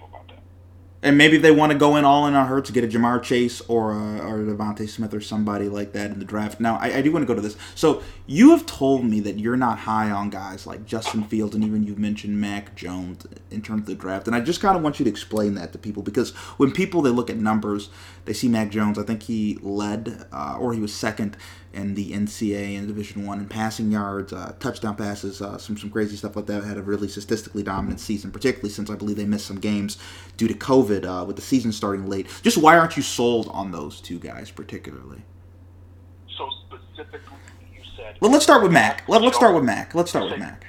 And maybe they want to go in all in on her to get a Ja'Marr Chase or a, or DeVonta Smith or somebody like that in the draft. Now, I, I do want to go to this. So, you have told me that you're not high on guys like Justin Fields, and even you've mentioned Mac Jones in terms of the draft. And I just kind of want you to explain that to people because when people they look at numbers, they see Mac Jones. I think he led uh, or he was second in the NCAA in Division One in passing yards, uh, touchdown passes, uh, some some crazy stuff like that. Had a really statistically dominant season, particularly since I believe they missed some games due to COVID uh, with the season starting late. Just why aren't you sold on those two guys particularly? So specifically, you said. Well, let's start with Mac. Let, let's start with Mac. Let's start with Mac.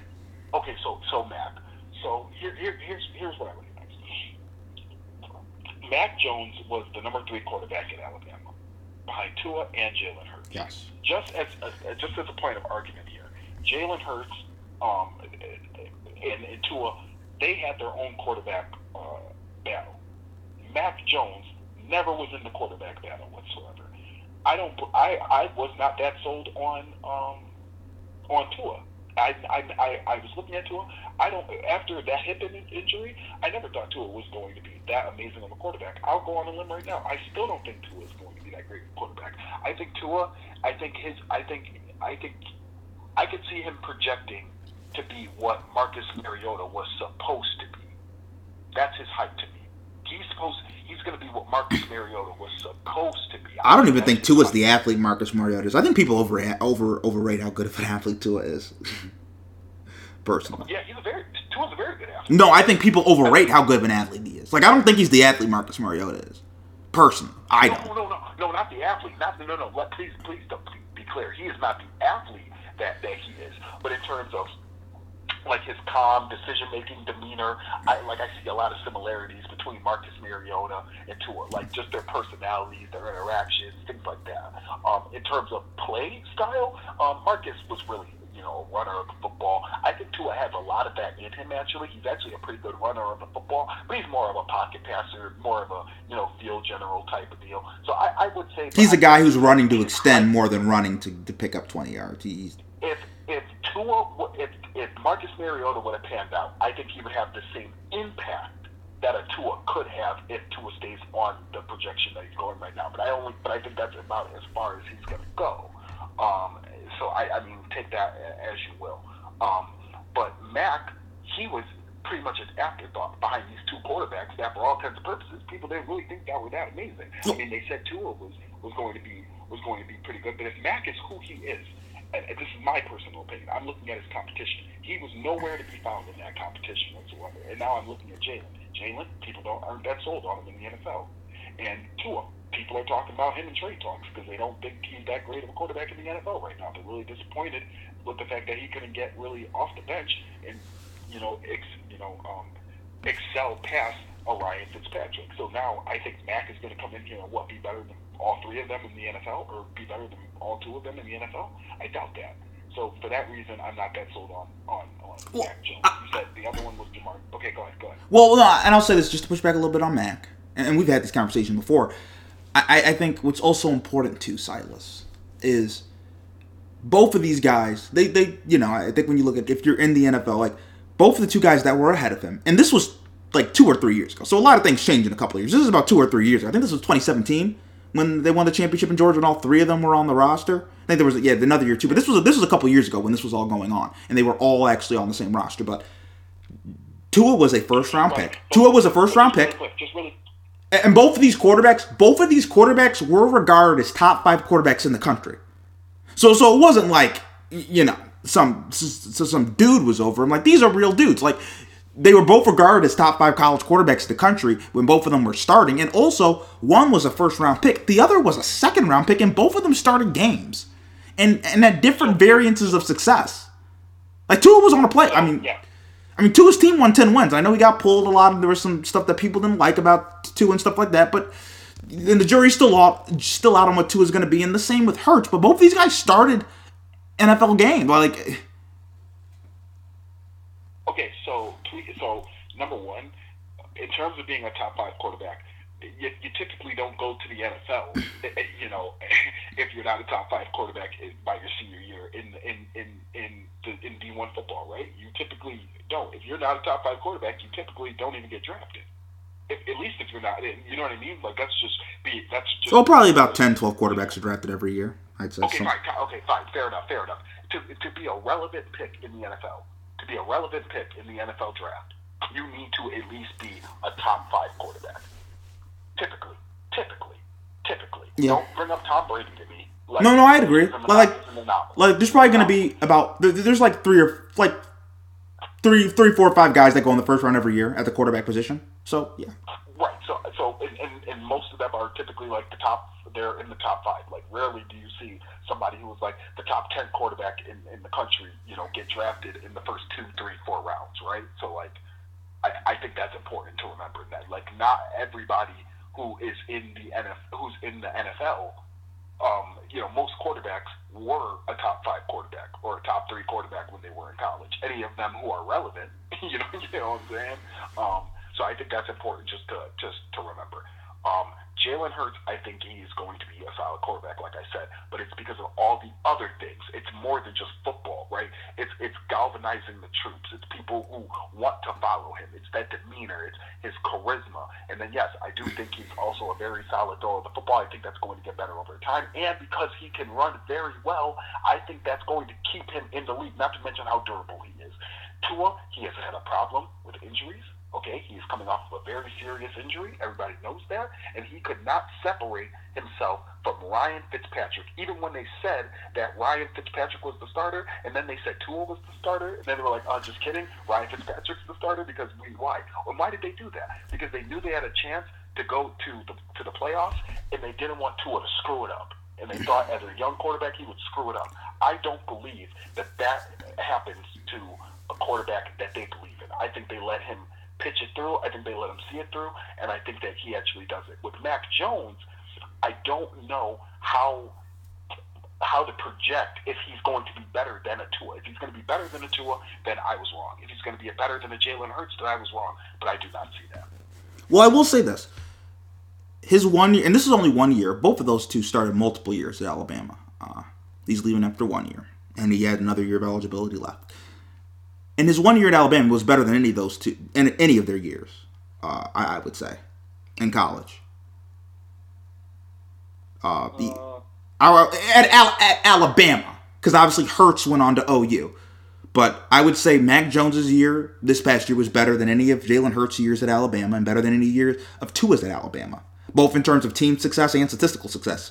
Okay, so so Mac. So here, here here's here's what I recognize. Mac Jones was the number three quarterback in Alabama, behind Tua and Jalen Hurts. Yes. Just as, as just as a point of argument here, Jalen Hurts um, and, and Tua, they had their own quarterback uh, battle. Mac Jones never was in the quarterback battle whatsoever. I don't. I I was not that sold on um, on Tua. I, I, I, was looking at Tua. I don't. After that hip injury, I never thought Tua was going to be that amazing of a quarterback. I'll go on a limb right now. I still don't think Tua is going to be that great quarterback. I think Tua. I think his. I think. I think. I could see him projecting to be what Marcus Mariota was supposed to be. That's his hype to me. He's supposed. He's going to be what Marcus Mariota was supposed to be. I don't even think Tua's the athlete Marcus Mariota is. I think people over over overrate how good of an athlete Tua is. Personally. Yeah, he's a very. Tua's a very good athlete. No, I think people overrate how good of an athlete he is. Like I don't think he's the athlete Marcus Mariota is. Personally, I No, don't. no, no, no, not the athlete. Not no, no. Let please, please, don't, be clear. He is not the athlete that that he is. But in terms of like his calm decision making demeanor, I like I see a lot of similarities between Marcus Mariota and Tua. Like just their personalities, their interactions, things like that. Um, in terms of play style, um, Marcus was really you know a runner of the football. I think Tua has a lot of that in him. Actually, he's actually a pretty good runner of the football, but he's more of a pocket passer, more of a you know field general type of deal. So I, I would say He's a guy who's running to extend more than running to, to pick up twenty yards. He's if if Tua if if Marcus Mariota would have panned out, I think he would have the same impact that a Tua could have if Tua stays on the projection that he's going right now. But I only but I think that's about as far as he's going to go. Um, so I, I mean, take that as you will. Um, but Mac, he was pretty much an afterthought behind these two quarterbacks that, for all intents and purposes, people didn't really think that were that amazing. I mean, they said Tua was was going to be was going to be pretty good, but if Mac is who he is, and this is my personal opinion, I'm looking at his competition. He was nowhere to be found in that competition whatsoever. And now I'm looking at Jalen. Jalen, people don't aren't that sold on him in the NFL. And Tua, people are talking about him in trade talks because they don't think he's that great of a quarterback in the NFL right now. They're really disappointed with the fact that he couldn't get really off the bench and you know ex, you know um, excel past Ryan Fitzpatrick. So now I think Mac is going to come in here and what be better than all three of them in the NFL or be better than all two of them in the NFL. I doubt that. So for that reason, I'm not that sold on on, on Well, Mac Jones. you said the other one was Ja'Marr. Okay, go ahead. Go ahead. Well, no, and I'll say this just to push back a little bit on Mac, and, we've had this conversation before. I, I- I think what's also important to Silas is both of these guys. They, they, you know, I think when you look at if you're in the NFL, like both of the two guys that were ahead of him, and this was like two or three years ago. So a lot of things changed in a couple of years. This is about two or three years. ago. I think this was 2017 when they won the championship in Georgia, and all three of them were on the roster. I think there was yeah another year too, but this was this was a couple years ago when this was all going on, and they were all actually on the same roster. But Tua was a first round pick. Tua was a first round pick. really quick, Just really. And both of these quarterbacks, both of these quarterbacks were regarded as top five quarterbacks in the country. So, so it wasn't like you know some so some dude was over him. Like these are real dudes. Like they were both regarded as top five college quarterbacks in the country when both of them were starting. And also, one was a first round pick, the other was a second round pick, and both of them started games, and and had different variances of success. Like Tua was on a play. I mean, yeah. I mean, Tua's team won 10 wins. I know he got pulled a lot, and there was some stuff that people didn't like about Tua and stuff like that, but then the jury's still out, still out on what Tua's going to be, and the same with Hurts. But both these guys started NFL games. Like, Okay, so please, so number one, in terms of being a top five quarterback, you, you typically don't go to the NFL, eh, eh, you know, if you're not a top five quarterback by your senior year in in in in the, in D1 football, right? You typically don't. If you're not a top five quarterback, you typically don't even get drafted. If, at least if you're not, you know what I mean? Like that's just be that's just. Well, probably about 10, 12 quarterbacks are drafted every year. I'd say. Okay, Some- fine. Okay, fine. Fair enough. Fair enough. To to be a relevant pick in the NFL, to be a relevant pick in the NFL draft, you need to at least be a top five quarterback. Typically, typically, typically. Yeah. Don't bring up Tom Brady to me. Like, No, no, I'd agree. Like- anomaly. He's an anomaly. Like there's probably gonna be about there's like three or like three, three, four, or five guys that go in the first round every year at the quarterback position. So yeah, Right. So, so, and, and, and most of them are typically like the top. They're in the top five. Like, rarely do you see somebody who was like the top ten quarterback in, in the country, you know, get drafted in the first two, three, four rounds. Right. So, like, I, I think that's important to remember that like not everybody who is in the NF who's in the NFL, um, you know, most quarterbacks were a top five quarterback or a top three quarterback when they were in college. Any of them who are relevant, you know, you know what I'm saying. Um, so I think that's important just to just to remember. Um, Jalen Hurts, I think he's going to be a solid quarterback, like I said, but it's because of all the other things. It's more than just football, right? It's it's galvanizing the troops. It's people who want to follow him. It's that demeanor. It's his charisma. And then yes, I do think he's also a very solid thrower of the football. I think that's going to get better over time. And because he can run very well, I think that's going to keep him in the league. Not to mention how durable he is. Tua, he has had a problem with injuries. Okay, he's coming off of a very serious injury. Everybody knows that. And he could not separate himself from Ryan Fitzpatrick. Even when they said that Ryan Fitzpatrick was the starter, and then they said Tua was the starter, and then they were like, oh, just kidding. Ryan Fitzpatrick's the starter because we, why? And why did they do that? Because they knew they had a chance to go to the, to the playoffs, and they didn't want Tua to screw it up. And they thought as a young quarterback, he would screw it up. I don't believe that that happens to a quarterback that they believe in. I think they let him pitch it through. I think they let him see it through, and I think that he actually does it. With Mac Jones, I don't know how how to project if he's going to be better than a Tua. If he's going to be better than a Tua, then I was wrong. If he's going to be better than a Jalen Hurts, then I was wrong. But I do not see that. Well, I will say this. His one year, and this is only one year. Both of those two started multiple years at Alabama. Uh, he's leaving after one year, and he had another year of eligibility left. And his one year at Alabama was better than any of those two, in any of their years. Uh, I, I would say, in college. Uh, the, our, at, Al, at Alabama, because obviously Hurts went on to OU. But I would say Mac Jones's year this past year was better than any of Jalen Hurts' years at Alabama and better than any years of Tua's at Alabama, both in terms of team success and statistical success.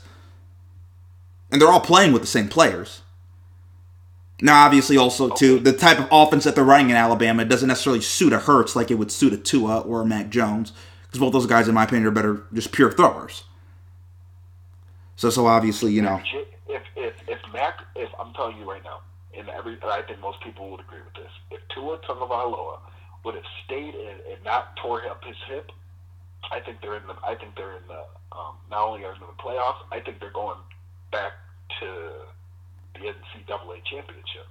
And they're all playing with the same players. Now, obviously, also too the type of offense that they're running in Alabama doesn't necessarily suit a Hurts like it would suit a Tua or a Mac Jones, because both those guys, in my opinion, are better just pure throwers. So, so obviously, you know, If if if Mac, if I'm telling you right now, and every, and I think most people would agree with this, if Tua Tagovailoa would have stayed in and not tore up his hip, I think they're in the. I think they're in the. Um, not only are they in the playoffs, I think they're going back to the NCAA championship.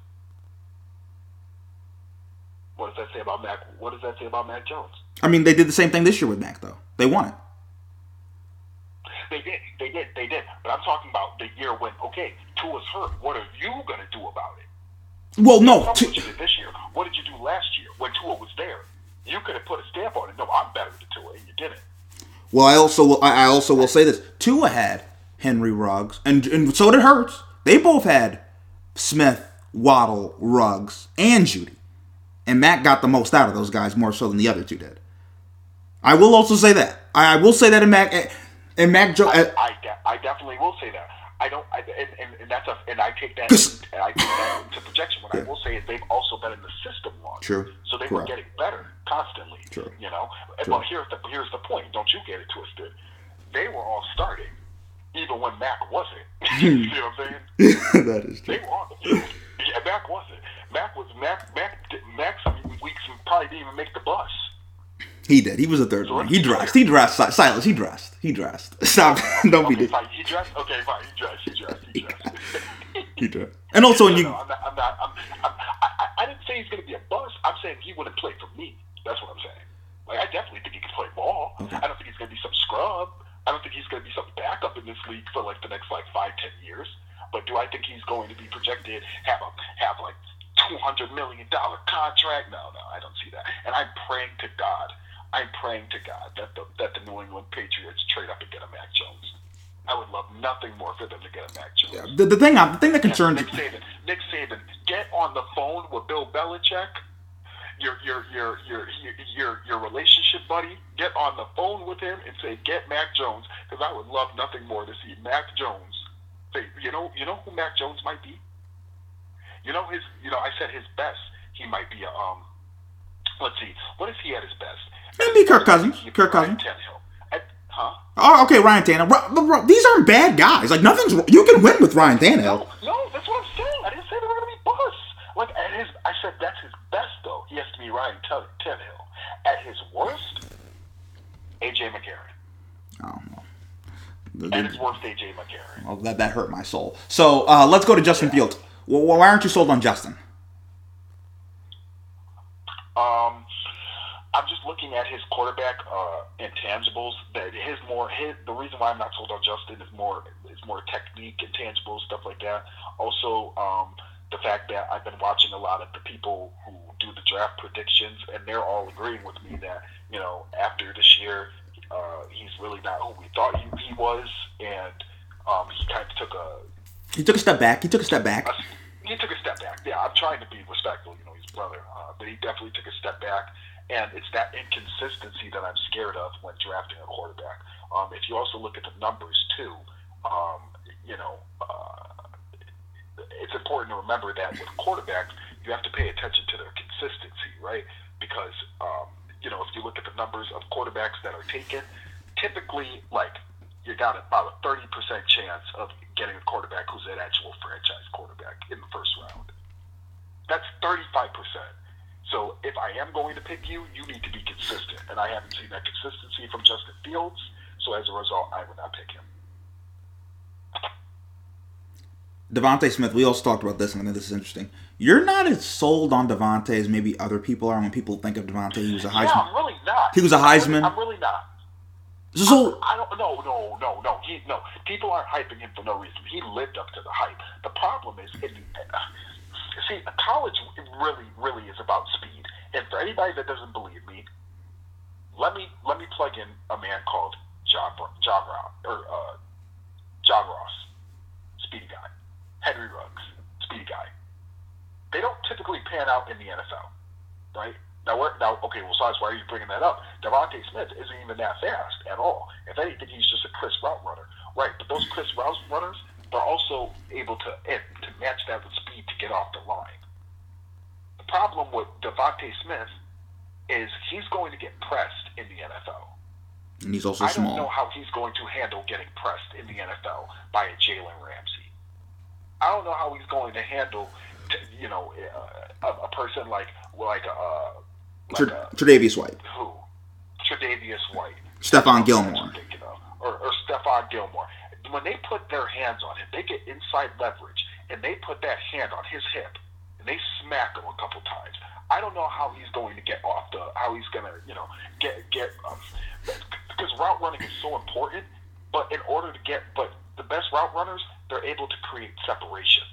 What does that say about Mac? What does that say about Mac Jones? I mean, they did the same thing this year with Mac, though. They won it. They did, they did, they did. But I'm talking about the year when, okay, Tua's hurt. What are you going to do about it? Well, no, Tu- what you did this year. What did you do last year when Tua was there? You could have put a stamp on it. No, I'm better than Tua, and you didn't. Well, I also will, I I also will say this: Tua had Henry Ruggs, and and so did Hurts. They both had Smith, Waddle, Ruggs, and Jeudy, and Mac got the most out of those guys more so than the other two did. I will also say that I, I will say that in Mac eh, and Mac Joe. I, eh, I, de- I definitely will say that. I don't, I, and, and, and that's a, and I take that, and I take that into projection. What I will say is they've also been in the system long. True. So they were getting better constantly. True. You know, eh, and, True. well, here's the here's the point. Don't you get it twisted? They were all starting, even when Mac wasn't. you know what I'm saying? that is true. They were on the field. Yeah, Mac wasn't. Mac was Mac. Mac. Mac. Some weeks probably didn't even make the bus. He did. He was a third one. He dressed. He dressed. Si- Silas. He dressed. He dressed. Stop. Don't be. Okay, dick. fine. He dressed. Okay, fine. He dressed. He dressed. He dressed. He dressed. And also, when No, you no, I'm not, I'm not, I'm, I'm, I, I- I didn't say he's going to be a bust. I'm saying he wouldn't play for me. That's what I'm saying. Like, I definitely think he can play ball. Okay. I don't think he's going to be some scrub. Think he's going to be some backup in this league for like the next like five, ten years. But do I think he's going to be projected have a have like two hundred million dollar contract? No, no, I don't see that. And I'm praying to God. I'm praying to God that the that the New England Patriots trade up and get a Mac Jones. I would love nothing more for them to get a Mac Jones. The, the thing, the thing that concerns Nick Saban, Nick Saban, get on the phone with Bill Belichick, your your your your your your, relationship buddy. Get on the phone with him and say, "Get Mac Jones," because I would love nothing more to see Mac Jones. Say, you know, you know who Mac Jones might be. You know his. You know, I said his best. He might be a. Um, let's see. What if he at his best? Maybe Kirk Cousins. Kirk Cousins. Huh? Oh, okay, Ryan Tannehill. Ro- but Ro- these aren't bad guys. Like nothing's. You can win with Ryan Tannehill. No, no, that's what I'm saying. I didn't say they were going to be busts. Like at his, I said that's his best though. He has to be Ryan Tan- Tannehill. At his worst, AJ McCarron. Oh, well. At his worst, AJ McCarron. Well, that, that hurt my soul. So uh, let's go to Justin Fields. Well, why aren't you sold on Justin? Um, I'm just looking at his quarterback uh, intangibles. That his more his the reason why I'm not sold on Justin is more is more technique, intangibles, stuff like that. Also, um, the fact that I've been watching a lot of the people who do the draft predictions, and they're all agreeing with me that you know after this year, uh, he's really not who we thought he, he was, and um, he kind of took a He took a step back. He took a step back. he took a step back. Yeah, I'm trying to be respectful. You know, he's brother, uh, but he definitely took a step back. And it's that inconsistency that I'm scared of when drafting a quarterback. Um, if you also look at the numbers too, um, you know, uh, it's important to remember that with quarterbacks, you have to pay attention to their consistency, right? Because um, you know, if you look at the numbers of quarterbacks that are taken, typically, like you got about a thirty percent chance of getting a quarterback who's an actual franchise quarterback in the first round. That's thirty-five percent. So if I am going to pick you, you need to be consistent, and I haven't seen that consistency from Justin Fields. So as a result, I would not pick him. DeVonta Smith, we also talked about this, and I think this is interesting. You're not as sold on DeVonta as maybe other people are when people think of DeVonta. He was a Heisman. Yeah, Heisman. I'm really not. He was a I'm really- Heisman? I'm really not. So, I don't. No, no, no, no. He no. People aren't hyping him for no reason. He lived up to the hype. The problem is, uh, see, college really, really is about speed. And for anybody that doesn't believe me, let me let me plug in a man called John John Ross or uh, John Ross, speedy guy. Henry Ruggs, speedy guy. They don't typically pan out in the NFL, right? Now, where, now, okay, well, Size, why are you bringing that up? DeVonta Smith isn't even that fast at all. If anything, he's just a crisp route runner, right? But those crisp route runners, they're also able to and to match that with speed to get off the line. The problem with DeVonta Smith is he's going to get pressed in the NFL. and he's also I don't know how he's going to handle getting pressed in the NFL by a Jalen Ramsey. I don't know how he's going to handle, t- you know, uh, a, a person like like uh, like Tr- uh, Tre'Davious White, who, Tre'Davious White, Stephon Gilmore. what I'm thinking of. or, or Stephon Gilmore. When they put their hands on him, they get inside leverage, and they put that hand on his hip, and they smack him a couple times. I don't know how he's going to get off the, how he's going to, you know, get get, um, because route running is so important. But in order to get, but the best route runners, they're able to create separation.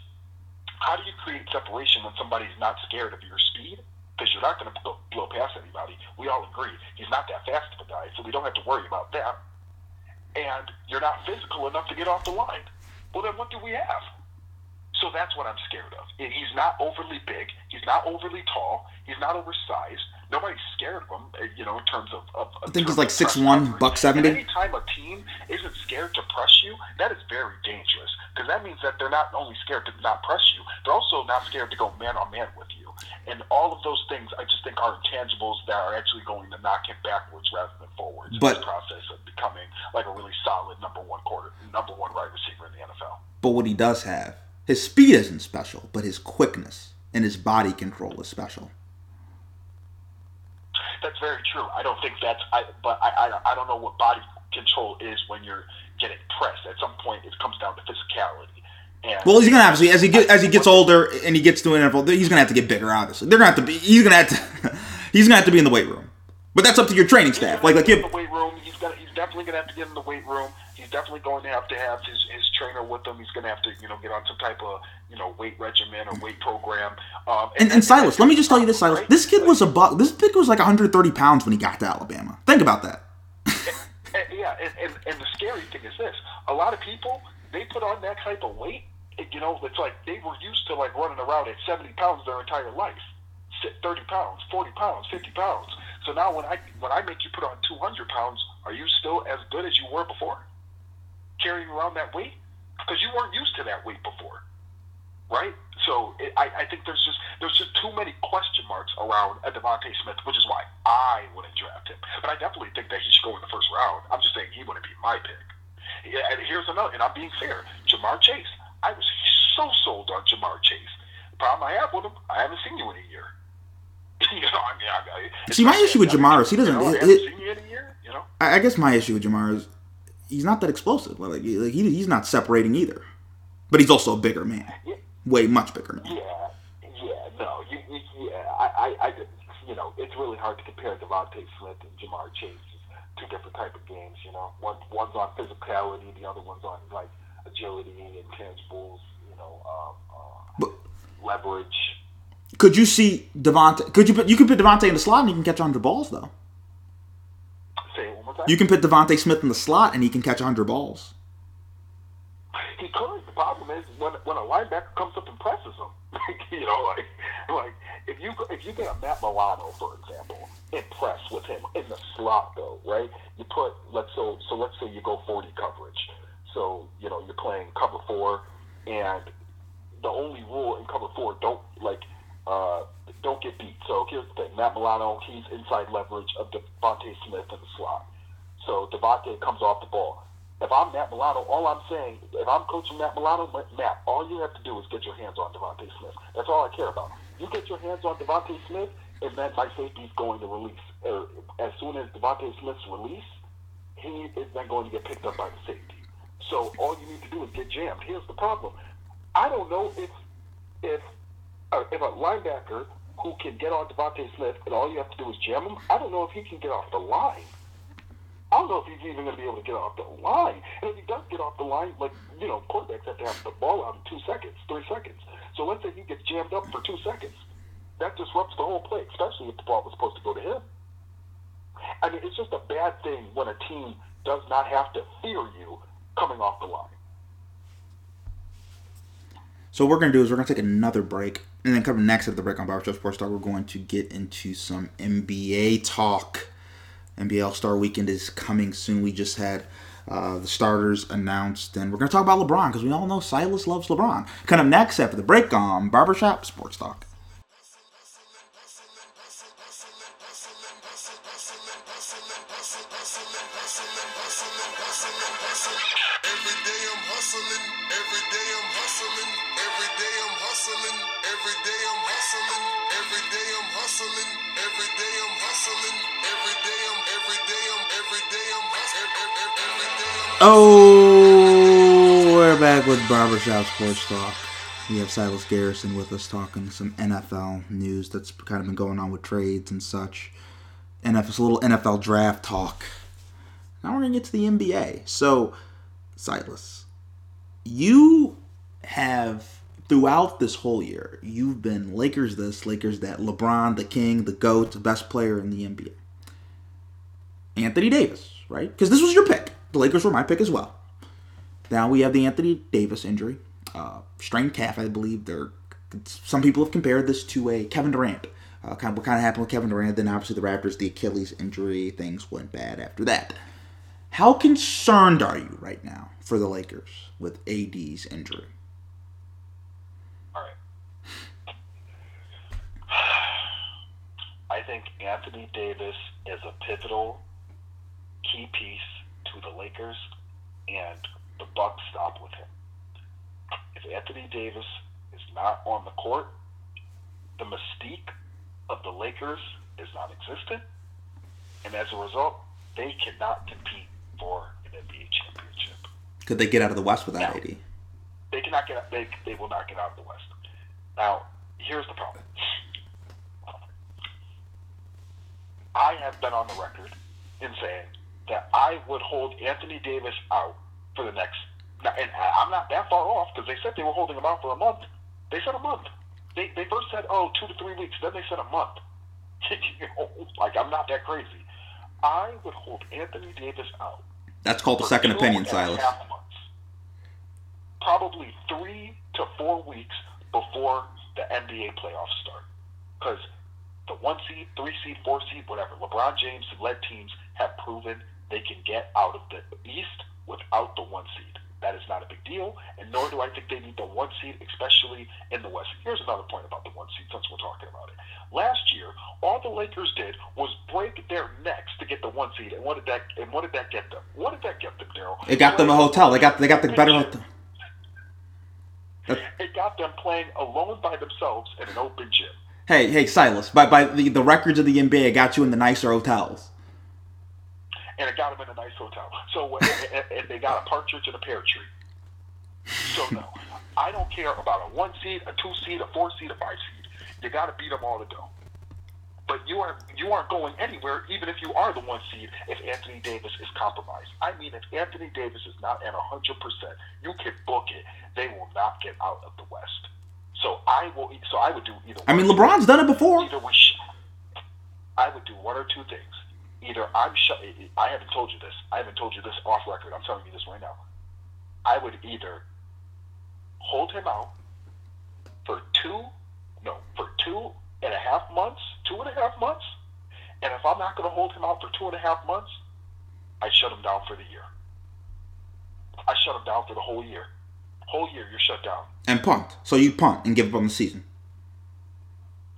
How do you create separation when somebody's not scared of your speed? Because you're not going to blow, past anybody. We all agree he's not that fast of a guy, so we don't have to worry about that. And you're not physical enough to get off the line. Well, then what do we have? So that's what I'm scared of. He's not overly big. He's not overly tall. He's not oversized. Nobody's scared of him, uh, you know, in terms of. of I think he's like 6'1", buck 70. Anytime a team isn't scared to press you, that is very dangerous because that means that they're not only scared to not press you, they're also not scared to go man on man with you. And all of those things, I just think, are intangibles that are actually going to knock him backwards rather than forwards But- in this process of becoming like a really solid number one quarter, number one wide receiver in the NFL. But what he does have, his speed isn't special, but his quickness and his body control is special. That's very true. I don't think that's. I but I, I I don't know what body control is when you're getting pressed. At some point, it comes down to physicality. And Well, he's gonna to as he get, as he gets older and he gets to an NFL, he's gonna have to get bigger. Obviously, they're gonna have to be. He's gonna have to. he's gonna have to be in the weight room. But that's up to your training staff. Like like in you, the weight room, he's got he's definitely definitely going to have to get in the weight room. He's definitely going to have to have his, his trainer with him. He's going to have to, you know, get on some type of, you know, weight regimen or weight program. Um, And, and Silas, let me just tell you this, Silas. This kid was a buck. This kid was like 130 pounds when he got to Alabama. Think about that. And, yeah, and, and, and the scary thing is this: a lot of people they put on that type of weight. You know, it's like they were used to like running around at seventy pounds their entire life, thirty pounds, forty pounds, fifty pounds. So now when I when I make you put on two hundred pounds, are you still as good as you were before? Carrying around that weight because you weren't used to that weight before, right? So it, I, I think there's just there's just too many question marks around a DeVonta Smith, which is why I wouldn't draft him. But I definitely think that he should go in the first round. I'm just saying he wouldn't be my pick. Yeah, and here's another, and I'm being fair. Ja'Marr Chase. I was so sold on Ja'Marr Chase. The problem I have with him, I haven't seen you in a year. you know, I mean, I, See, my issue with Ja'Marr is he doesn't- You know, it- haven't it- seen you in a year. You know. I, I guess my issue with Ja'Marr is he's not that explosive. Like, like he, he's not separating either. But he's also a bigger man. Way much bigger man. Yeah, yeah, no, you, you, yeah, I, I, I, you know, it's really hard to compare DeVonta Smith and Ja'Marr Chase. Two different type of games, you know. One, one's on physicality, the other one's on like agility, intangibles, you know, um, uh, But leverage. could you see DeVonta? Could you put you could put DeVonta in the slot and he can catch 100 balls though. Say it one more time. You can put DeVonta Smith in the slot and he can catch 100 balls. He could. The problem is when when a linebacker comes up and presses him, you know, like like if you if you get a Matt Milano, for example, and press with him in the slot though, right? You put let's so so let's say you go forty coverage, so you know you're playing cover four, and the only rule in cover four don't like uh, don't get beat. So here's the thing: Matt Milano, he's inside leverage of DeVonta Smith in the slot. So DeVonta comes off the ball. If I'm Matt Milano, all I'm saying, if I'm coaching Matt Milano, Matt, all you have to do is get your hands on DeVonta Smith. That's all I care about. You get your hands on DeVonta Smith, and then my safety's going to release. Uh, as soon as DeVonta Smith's released, he is then going to get picked up by the safety. So all you need to do is get jammed. Here's the problem. I don't know if if uh, if a linebacker who can get on DeVonta Smith and all you have to do is jam him, I don't know if he can get off the line. I don't know if he's even going to be able to get off the line. And if he does get off the line, like, you know, quarterbacks have to have the ball out in two seconds, three seconds. So let's say he gets jammed up for two seconds. That disrupts the whole play, especially if the ball was supposed to go to him. I mean, it's just a bad thing when a team does not have to fear you coming off the line. So what we're gonna do is we're gonna take another break, and then coming next at the break on Barbershop Sports Talk, we're going to get into some NBA talk. NBA All Star Weekend is coming soon. We just had uh, the starters announced, and we're gonna talk about LeBron because we all know Silas loves LeBron. Kind of next after the break on Barbershop Sports Talk. Oh, we're back with Barbershop Sports Talk. We have Silas Garrison with us talking some NFL news that's kind of been going on with trades and such. NFL, a little NFL draft talk. Now we're gonna get to the NBA. So, Silas, you have throughout this whole year, you've been Lakers this, Lakers that, LeBron, the king, the GOAT, the best player in the NBA. Anthony Davis, right? Because this was your pick. The Lakers were my pick as well. Now we have the Anthony Davis injury, uh, strained calf, I believe. There, some people have compared this to a Kevin Durant. Uh, kind of what kind of happened with Kevin Durant. Then obviously the Raptors, the Achilles injury, things went bad after that. How concerned are you right now for the Lakers with AD's injury? I think Anthony Davis is a pivotal key piece to the Lakers, and the Bucks stop with him. If Anthony Davis is not on the court, the mystique of the Lakers is non-existent, and as a result, they cannot compete for an NBA championship. Could they get out of the West without No. AD? They cannot get. They, they will not get out of the West. Now, here's the problem. I have been on the record in saying that I would hold Anthony Davis out for the next. And I'm not that far off because they said they were holding him out for a month. They said a month. They they first said oh two to three weeks. Then they said a month. You know, like I'm not that crazy. I would hold Anthony Davis out That's called for second opinion, Silas. months. Probably three to four weeks before the NBA playoffs start. Because the one seed, three seed, four seed, whatever, LeBron James led teams have proven they can get out of the East without the one seed. That is not a big deal, and nor do I think they need the one seed, especially in the West. Here's another point about the one seed, since we're talking about it. Last year, all the Lakers did was break their necks to get the one seed, and what did that and what did that get them? What did that get them, Daryl? It got them a hotel. They got they got the better hotel. It got them playing alone by themselves in an open gym. Hey, hey, Silas. By by the, the records of the NBA, got you in the nicer hotels. And it got them in a nice hotel. So and, and- and they got a partridge in a pear tree. So no, I don't care about a one seed, a two seed, a four seed, a five seed. You got to beat them all to go. But you aren't you aren't going anywhere, even if you are the one seed. If Anthony Davis is compromised, I mean, if Anthony Davis is not at hundred percent, you can book it. They will not get out of the West. So I will. So I would do either. I mean, LeBron's done it before. Either we, sh- I would do one or two things. Either I'm sh- I haven't told you this. I haven't told you this off record. I'm telling you this right now. I would either hold him out for two, no, for two and a half months, two and a half months, and if I'm not going to hold him out for two and a half months, I shut him down for the year. I shut him down for the whole year. Whole year, you're shut down. And punt. So you punt and give up on the season.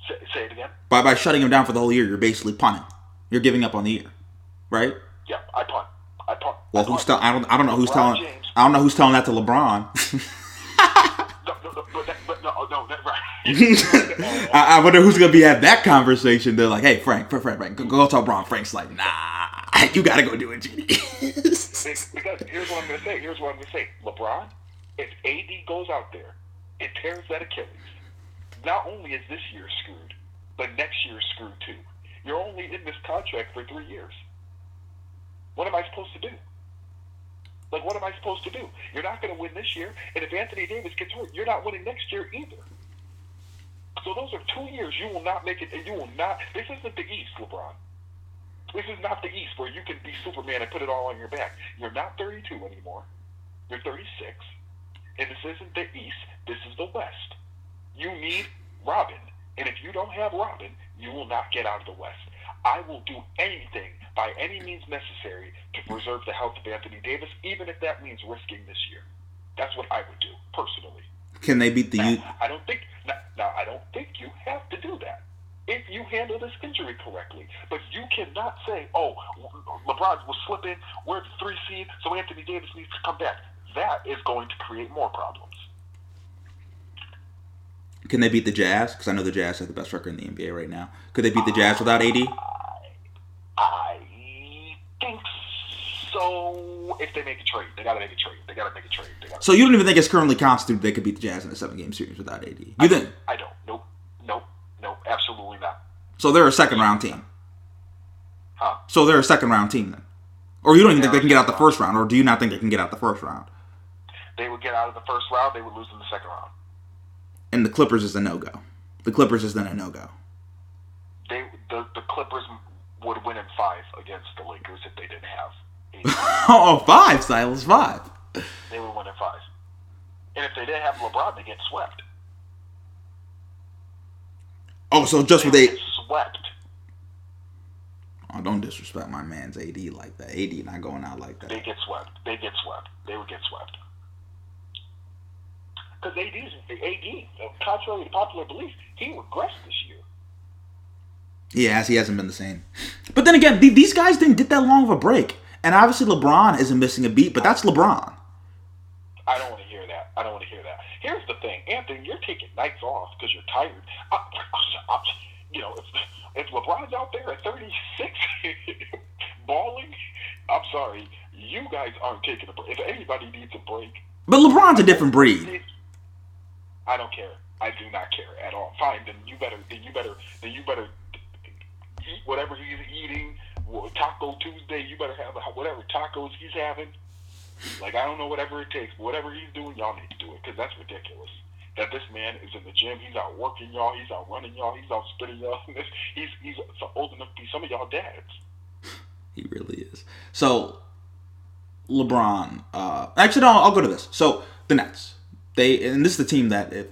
Say, say it again. By by shutting him down for the whole year, you're basically punting. You're giving up on the year, right? Yeah, I punt. I punt. Well, I who's telling? I don't. I don't know who's LeBron telling. James. I don't know who's telling that to LeBron. No, no, no, but, that, but no, oh, no, that, right. I, I wonder who's gonna be at that conversation. They're like, "Hey, Frank, Frank, Frank, Frank go, go tell LeBron." Frank's like, "Nah, you gotta go do it, GD." because here's what I'm to say. Here's what I'm to say. LeBron, if AD goes out there and tears that Achilles, not only is this year screwed, but next year's screwed too. You're only in this contract for three years. What am I supposed to do? Like, what am I supposed to do? You're not going to win this year, and if Anthony Davis gets hurt, you're not winning next year either. So those are two years you will not make it, and you will not. This isn't the East, LeBron. This is not the East where you can be Superman and put it all on your back. You're not 32 anymore. You're 36. And this isn't the East. This is the West. You need Robin. And if you don't have Robin, you will not get out of the West. I will do anything by any means necessary to preserve the health of Anthony Davis, even if that means risking this year. That's what I would do, personally. Can they beat the Now, U? I don't think now, now I don't think you have to do that if you handle this injury correctly. But you cannot say, "Oh, LeBron will slip in. We're the three seed, so Anthony Davis needs to come back." That is going to create more problems. Can they beat the Jazz? Because I know the Jazz have the best record in the NBA right now. Could they beat the Jazz without AD? I think so. If they make a trade, they got to make a trade. They got to make a trade. So you don't even think it's currently constituted they could beat the Jazz in a seven-game series without AD? You think? I don't. Nope. Nope. Nope. Absolutely not. So they're a second-round team. Huh? So they're a second-round team then, or you don't even think they can get out the first round, or do you not think they can get out the first round? They would get out of the first round. They would lose in the second round. And the Clippers is a no-go. The Clippers is then a no-go. they the, the Clippers would win in five against the Lakers if they didn't have. Oh, five, Silas, five. they would win in five. And if they didn't have LeBron, they get swept. Oh, so just They with eight. get swept. Oh, don't disrespect my man's AD like that. AD not going out like that. They get swept. They get swept. They would get swept. Because AD, uh, contrary to popular belief, he regressed this year. Has. He hasn't been the same. But then again, th- these guys didn't get that long of a break. And obviously LeBron isn't missing a beat, but that's LeBron. I don't want to hear that. I don't want to hear that. Here's the thing, Anthony, you're taking nights off because you're tired. I, I, I, you know, if, if LeBron's out there at 36 balling, I'm sorry, you guys aren't taking a break. If anybody needs a break, But LeBron's a different breed. I don't care. I do not care at all. Fine, then you better, then you better, then you better eat whatever he's eating, Taco Tuesday, you better have whatever tacos he's having. Like I don't know whatever it takes, whatever he's doing, y'all need to do it because that's ridiculous. That this man is in the gym, he's out working y'all, he's out running y'all, he's out spitting y'all. he's he's old enough to be some of y'all dads. He really is. So LeBron. Uh, actually, no. I'll go to this. So the Nets. They and this is the team that if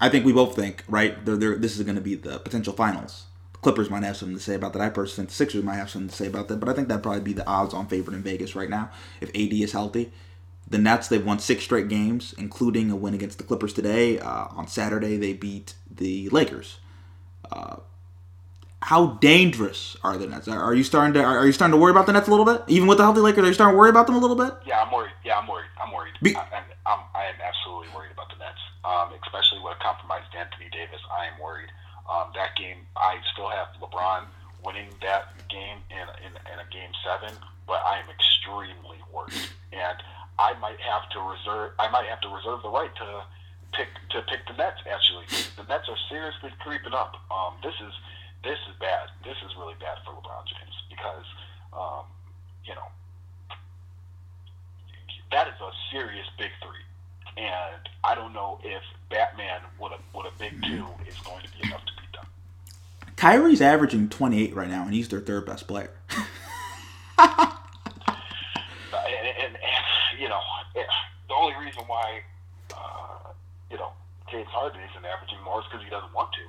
I think we both think right. They're, they're, this is going to be the potential finals. The Clippers might have something to say about that. I personally think the Sixers might have something to say about that. But I think that'd probably be the odds-on favorite in Vegas right now if AD is healthy. The Nets they've won six straight games, including a win against the Clippers today. Uh, on Saturday they beat the Lakers. Uh, how dangerous are the Nets? Are, you starting to are you starting to worry about the Nets a little bit? Even with the healthy Lakers, are you starting to worry about them a little bit? Yeah, I'm worried. Yeah, I'm worried. I'm worried. Be- I, I'm, I'm, I am absolutely worried about the Nets, um, especially with a compromised Anthony Davis. I am worried. Um, that game, I still have LeBron winning that game in, in, in a game seven, but I am extremely worried, and I might have to reserve. I might have to reserve the right to pick to pick the Nets. Actually, the Nets are seriously creeping up. Um, this is this is bad. This is really bad for LeBron James because, um, you know, that is a serious big and I don't know if Batman with a with a big two is going to be enough to beat them. Kyrie's averaging 28 right now, and he's their third best player. And, and, and you know, eh, the only reason why, uh, you know, James Harden isn't averaging more is because he doesn't want to.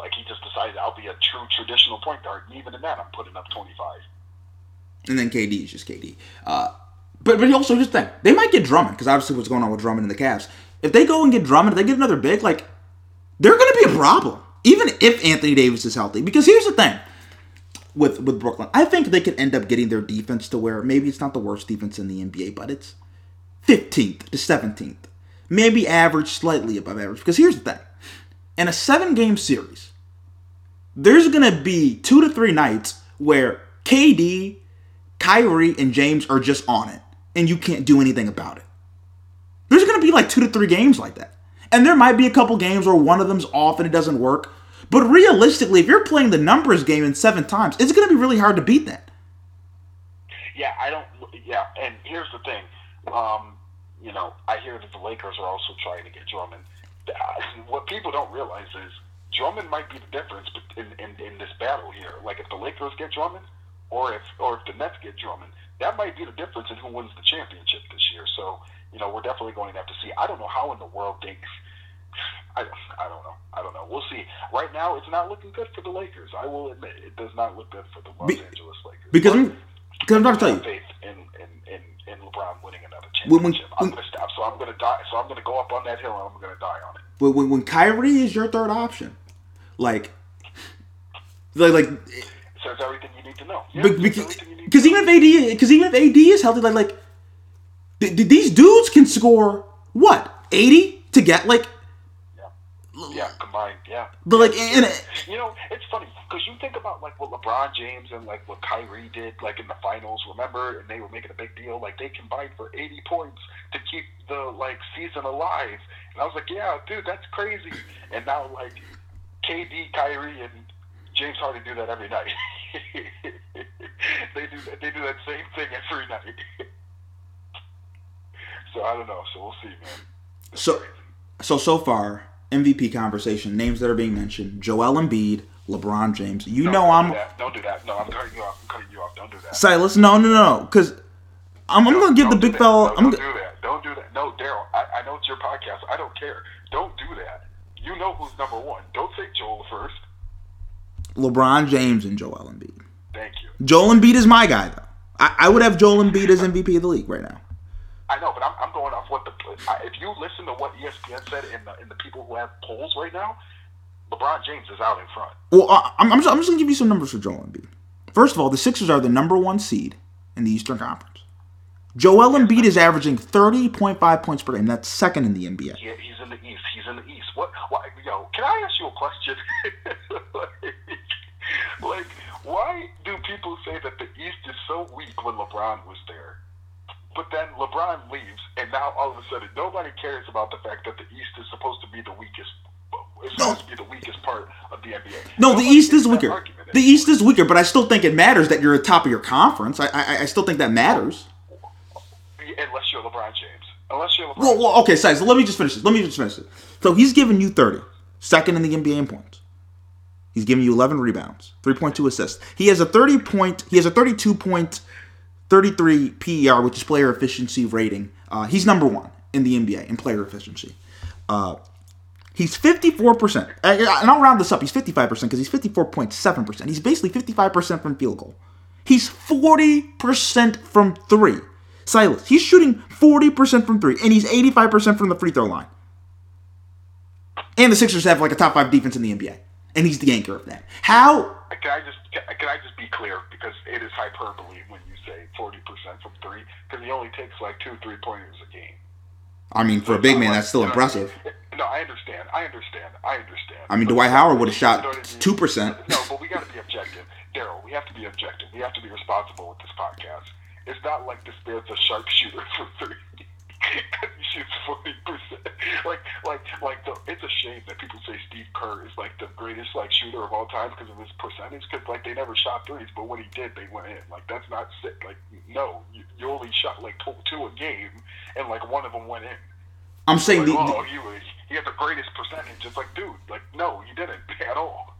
Like he just decided I'll be a true traditional point guard, and even in that, I'm putting up 25. and then KD is just KD. Uh, but but also just think they might get Drummond because obviously what's going on with Drummond and the Cavs. If they go and get Drummond, if they get another big, like they're going to be a problem, even if Anthony Davis is healthy. Because here's the thing with with Brooklyn, I think they could end up getting their defense to where maybe it's not the worst defense in the NBA, but it's 15th to 17th, maybe average slightly above average. Because here's the thing: in a seven game series, there's going to be two to three nights where KD, Kyrie, and James are just on it, and you can't do anything about it. There's going to be like two to three games like that. And there might be a couple games where one of them's off and it doesn't work. But realistically, if you're playing the numbers game in seven times, it's going to be really hard to beat that. Yeah, I don't. Yeah, and here's the thing. Um, you know, I hear that the Lakers are also trying to get Drummond. Uh, What people don't realize is Drummond might be the difference in, in, in this battle here. Like if the Lakers get Drummond, or if or if the Nets get Drummond, that might be the difference in who wins the championship this year. So you know, we're definitely going to have to see. I don't know how in the world they. I, I don't know. I don't know. We'll see. Right now, it's not looking good for the Lakers. I will admit, it does not look good for the Los Be- Angeles Lakers. Because But- I'm, because I'm trying to I tell you, faith in, in, in, in LeBron winning another When- when- championship. I'm gonna stop. So I'm gonna die. So I'm gonna go up on that hill and I'm gonna die on it. when, when, when Kyrie is your third option, like, like, like It's everything you need to know. Yeah, Be- because everything you need because even if AD because even if AD is healthy, like like th- th- these dudes can score what eighty to get like, know. Yeah, combined. Yeah. but like in, in You know, it's funny because you think about like what LeBron James and like what Kyrie did, like in the finals. Remember, and they were making a big deal. Like they combined for 80 points to keep the like season alive. And I was like, yeah, dude, that's crazy. And now like KD, Kyrie, and James Harden do that every night. they do that, they do that same thing every night. so I don't know. So we'll see, man. so so so far MVP conversation names that are being mentioned: Joel Embiid, LeBron James. You know don't I'm Do that. Don't do that. No, I'm cutting you off. I'm cutting you off. Don't do that. Silas. No no no because I'm, I'm gonna give the big fella. No, I'm don't gonna, do that. Don't do that. No, Daryl. I, I know it's your podcast. I don't care. Don't do that. You know who's number one. Don't say Joel first. LeBron James and Joel Embiid. Thank you. Joel Embiid is my guy though. I, I would have Joel Embiid as MVP of the league right now. I know, but I'm, I'm going off what the. If you listen to what ESPN said in the in the people who have polls right now, LeBron James is out in front. Well, I- I'm, I'm, just, I'm just gonna give you some numbers for Joel Embiid. First of all, the Sixers are the number one seed in the Eastern Conference. Joel Embiid is averaging 30.5 points per game. That's second in the NBA. Yeah, he's in the East. He's in the East. What? Why, yo, can I ask you a question? like, like, why do people say that the East is so weak when LeBron was there? But then LeBron leaves, and now all of a sudden nobody cares about the fact that the East is supposed to be the weakest uh, is supposed to be the weakest part of the NBA. No, the East is weaker. The. East is weaker, but I still think it matters that you're at top of your conference. I I, I still think that matters. unless you're LeBron James. Unless you're LeBron. Well, well okay, so let me just finish this. Let me just finish it. So he's giving you 30, second in the NBA in points. He's giving you 11 rebounds, 3.2 assists. He has a 30 point, he has a 32 point, 33 PER, which is player efficiency rating. Uh, he's number one in the NBA in player efficiency. Uh, he's 54%, uh, and I'll round this up. He's 55% because he's 54.7%. He's basically 55% from field goal. He's 40% from three. Silas, he's shooting 40% from three, and he's 85% from the free throw line. And the Sixers have like a top five defense in the NBA, and he's the anchor of that. How? Can I just can I just be clear because it is hyperbole when you say forty percent from three because he only takes like two three pointers a game. I mean, for a big man, that's still You know what I impressive. No, I understand. I understand. I understand. I mean, But- Dwight Howard would've shot what I mean? 2%. No, but we got to be objective, Daryl. We have to be objective. We have to be responsible with this podcast. It's not like this man's a sharpshooter for three. Shoots forty percent. Like, like, like. The, it's a shame that people say Steve Kerr is like the greatest like shooter of all time because of his percentage. Because like they never shot threes, but when he did, they went in. Like that's not sick. Like no, you, you only shot like two, two a game, and like one of them went in. I'm saying Like, the, oh, the he was he had the greatest percentage. It's like, dude, like no, you didn't at all.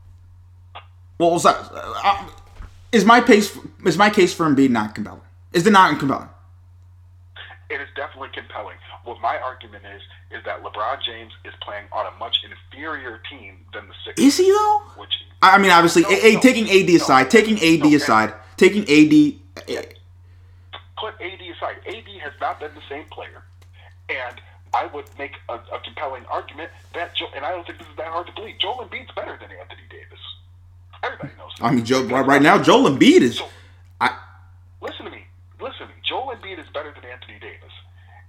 well, so, uh, is my case is my case for Embiid not compelling? Is it not compelling? It is definitely compelling. What my argument is is that LeBron James is playing on a much inferior team than the Sixers. Is he though? Which I mean, obviously, No, a, no, taking AD no, aside, taking AD aside, taking AD. put AD aside. AD has not been the same player, and I would make a, a compelling argument that, Joe, and I don't think this is that hard to believe. Joel Embiid's better than Anthony Davis. Everybody knows. That. I mean, Joe, right, right now, Joel Embiid is. So, I, listen to me. Listen. Joel Embiid is better than Anthony Davis,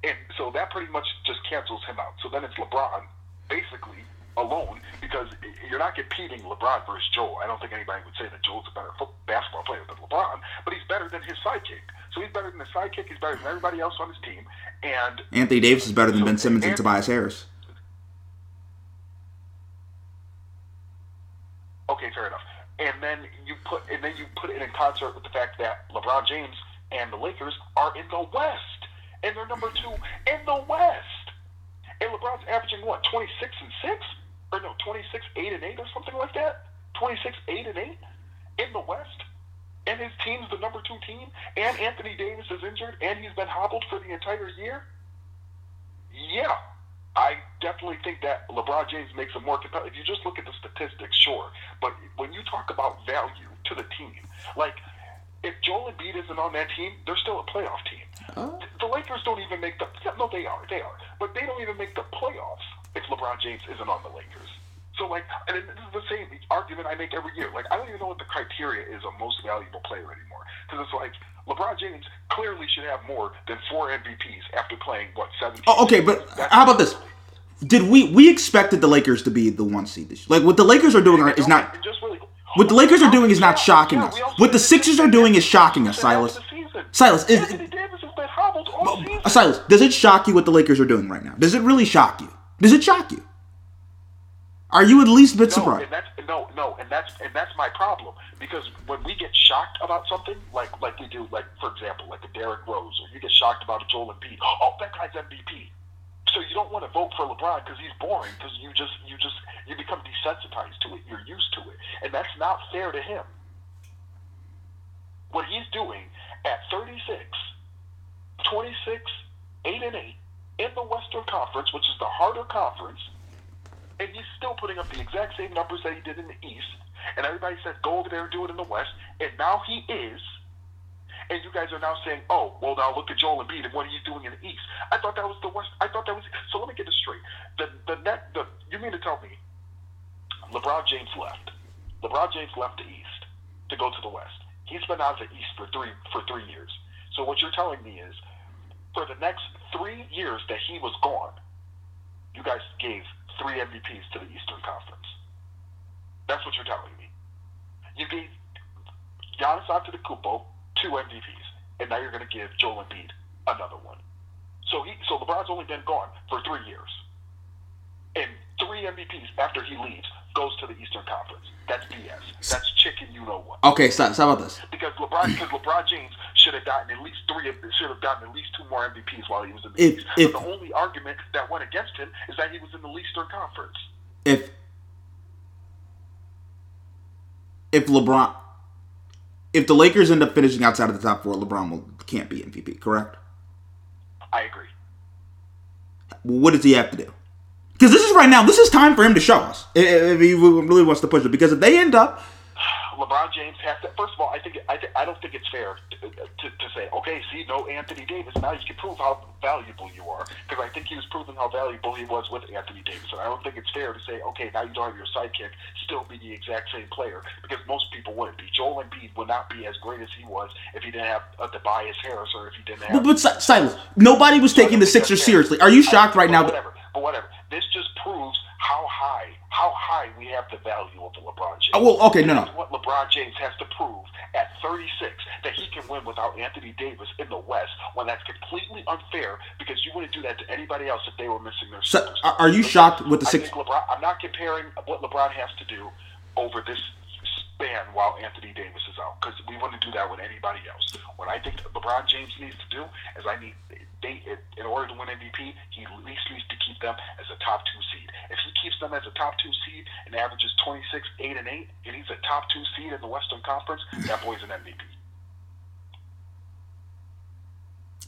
and so that pretty much just cancels him out. So then it's LeBron, basically alone, because you're not competing LeBron versus Joel. I don't think anybody would say that Joel's a better fo- basketball player than LeBron, but he's better than his sidekick. So he's better than his sidekick. He's better than everybody else on his team, and Anthony Davis is better than So, Ben Simmons and Anthony- Tobias Harris. Okay, fair enough. And then you put and then you put it in concert with the fact that LeBron James and the Lakers are in the West, and they're number two in the West. And LeBron's averaging what, twenty six and six, or no, twenty six eight and eight, or something like that. Twenty six eight and eight in the West, and his team's the number two team. And Anthony Davis is injured, and he's been hobbled for the entire year. Yeah, I definitely think that LeBron James makes a more compelling. If you just look at the statistics, sure, but when you talk about value to the team, like if Joel Embiid isn't on that team, they're still a playoff team. The Lakers don't even make the. No, they are, they are, but they don't even make the playoffs if LeBron James isn't on the Lakers. So like, and this is the same argument I make every year. Like, I don't even know what the criteria is of most valuable player anymore. Because it's like LeBron James clearly should have more than four MVPs after playing what seventeen. Oh, okay, but That's- how about this? Did we we expected the Lakers to be the one seed this year? Like what the Lakers are doing are- is not. Just What the Lakers are doing is not shocking us. What the Sixers are doing is shocking us, Silas. Silas, is- Anthony Davis has been hobbled all season. Silas, does it shock you what the Lakers are doing right now? Does it really shock you? Does it shock you? Are you at least a bit No, surprised? and that's no, no, and that's and that's my problem because when we get shocked about something, like like we do, like for example, like a Derrick Rose, or you get shocked about a Joel Embiid, oh that guy's MVP. So you don't want to vote for LeBron because he's boring because you just you just you become desensitized to it. You're used to it, and that's not fair to him. What he's doing at 36, 26, 8 and 8 in the Western Conference, which is the harder conference, and he's still putting up the exact same numbers that he did in the East. And everybody said, go over there and do it in the West. And now he is. And you guys are now saying, oh, well, now look at Joel Embiid and what he's doing in the East. I thought that was the West. I thought that was. So let me get this straight. The, the net, the, you mean to tell me LeBron James left? LeBron James left the East to go to the West. He's been out of the East for three for three years. So what you're telling me is, for the next three years that he was gone, you guys gave three MVPs to the Eastern Conference. That's what you're telling me. You gave Giannis Antetokounmpo two MVPs, and now you're going to give Joel Embiid another one. So he, so LeBron's only been gone for three years. and three MVPs after he leaves goes to the Eastern Conference. That's BS. That's chicken. You know what? Okay, so, so how about this? Because LeBron, because LeBron James should have gotten at least three. Should have gotten at least two more MVPs while he was in the If- East. if- but the only argument that went against him is that he was in the Eastern Conference. If if LeBron, if the Lakers end up finishing outside of the top four, LeBron will, can't be MVP. Correct? I agree. what does he have to do? Because this is right now. This is time for him to show us if he really wants to push it. Because if they end up, LeBron James has to. First of all, I think I, th- I don't think it's fair to, to, to say, okay, see, no Anthony Davis. Now you can prove how valuable you are, because I think he was proving how valuable he was with Anthony Davis. And I don't think it's fair to say, okay, now you don't have your sidekick, still be the exact same player, because most people wouldn't be. Joel Embiid would not be as great as he was if he didn't have uh, Tobias Harris or if he didn't have. but, but Si- Silas, nobody was taking the Sixers seriously. Are you shocked right But now? Whatever. But whatever. This just proves how high, how high we have the value of the LeBron James. Oh, well, okay, no, no. What LeBron James has to prove at 36 that he can win without Anthony Davis in the West when that's completely unfair because you wouldn't do that to anybody else if they were missing their So, are- you shocked with the six- LeBron, I'm not comparing what LeBron has to do over this span while Anthony Davis is out because we wouldn't do that with anybody else. What I think LeBron James needs to do is I need they in order to win MVP, he at least needs to keep them as a top two seed. If he keeps them as a top two seed and averages 26, eight and eight, and he's a top two seed in the Western Conference, that boy's an MVP.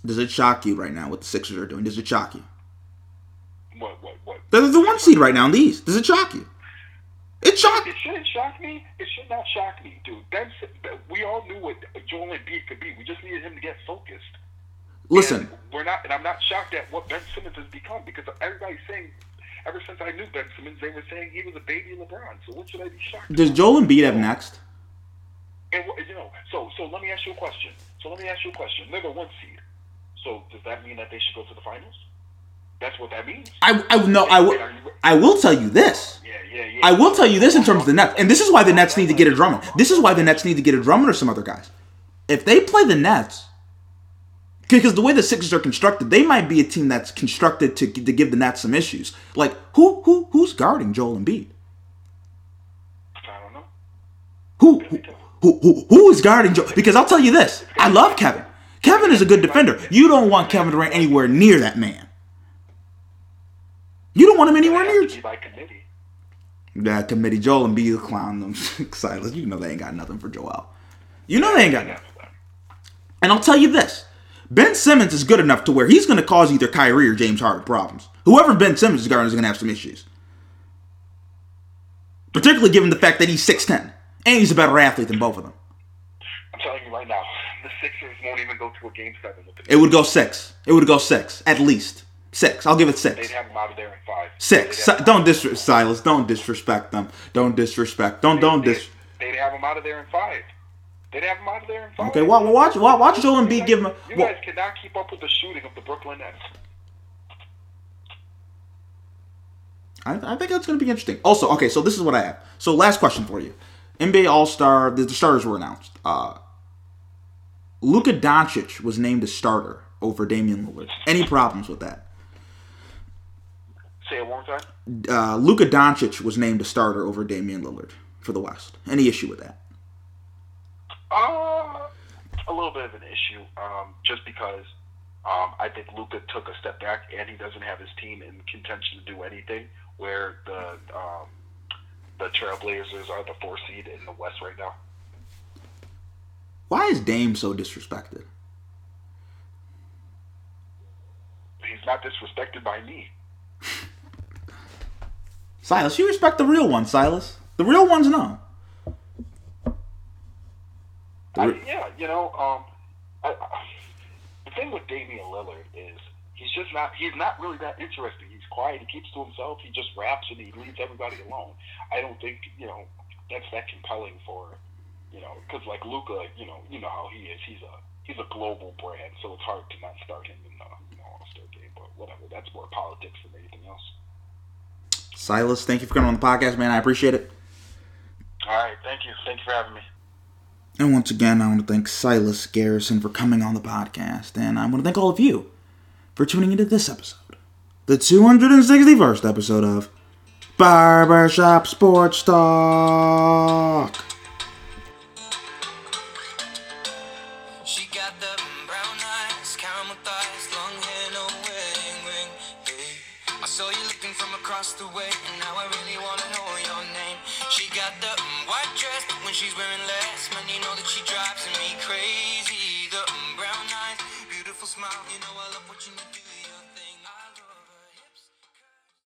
Does it shock you right now what the Sixers are doing? Does it shock you? What what what? They're the one seed right now in the East. Does it shock you? It shocked. It shouldn't shock me. It should not shock me, dude. That's we all knew what Joel Embiid could be. We just needed him to get focused. Listen, And we're not, and I'm not shocked at what Ben Simmons has become because everybody's saying, ever since I knew Ben Simmons, they were saying he was a baby LeBron. So what should I be shocked? does about? Joel Embiid have next? And you know, so so let me ask you a question. So let me ask you a question. They're the one seed. So does that mean that they should go to the finals? That's what that means. I I no I will I will tell you this. Yeah, yeah, yeah. I will tell you this in terms of the Nets, and this is why the Nets need to get a Drummond. This is why the Nets need to get a Drummond or some other guys. If they play the Nets, because the way the Sixers are constructed, they might be a team that's constructed to to give the Nets some issues. Like who who who's guarding Joel Embiid? I don't know. Who who who, who, who is guarding Joel? Because I'll tell you this, I love Kevin. Kevin is a good defender. You don't want Kevin Durant anywhere near that man. You don't want him anywhere near. has to be by committee. That committee, Joel Embiid clown them. Silas, you know they ain't got nothing for Joel. You know they ain't got nothing. And I'll tell you this Ben Simmons is good enough to where he's going to cause either Kyrie or James Harden problems. Whoever Ben Simmons is guarding is going to have some issues. Particularly given the fact that he's 6'10 and he's a better athlete than both of them. I'm telling you right now, the Sixers won't even go to a game seven with the It would go six. It would go six, at least. Six. I'll give it They'd six. have them out of there in five. Six. Si- don't disrespect Silas. Don't disrespect them. Don't disrespect. Don't don't They'd, dis. they'd have them out of there in five. They'd have them out of there in five. Okay, wa- wa- watch wa- watch Joel Embiid guys- give him. a- You wa- guys cannot keep up with the shooting of the Brooklyn Nets. I, I think that's going to be interesting. Also, okay, so this is what I have. So, last question for you: NBA All Star. The, the starters were announced. Uh, Luka Doncic was named a starter over Damian Lillard. Any problems with that? Say it one more time. Uh, Luka Doncic was named a starter over Damian Lillard for the West. Any issue with that? Uh, a little bit of an issue, um, just because um, I think Luka took a step back and he doesn't have his team in contention to do anything. Where the um, the Trailblazers are the four seed in the West right now. Why is Dame so disrespected? He's not disrespected by me. Silas, you respect the real ones, Silas. The real ones know. I, yeah, you know, um, I, I, the thing with Damian Lillard is he's just not he's not really that interesting. He's quiet. He keeps to himself. He just raps and he leaves everybody alone. I don't think you know that's that compelling for you know because like Luka, you know, you know how he is. He's a he's a global brand, so it's hard to not start him in the you know All Star game. But whatever, that's more politics than anything else. Silas, thank you for coming on the podcast, man. I appreciate it. All right, thank you, thank you for having me. And once again, I want to thank Silas Garrison for coming on the podcast. And I want to thank all of you for tuning into this episode, the 261st episode of Barbershop Sports Talk. From across the way, and now I really wanna know your name. She got the mm, white dress, when she's wearing less, man, you know that she drives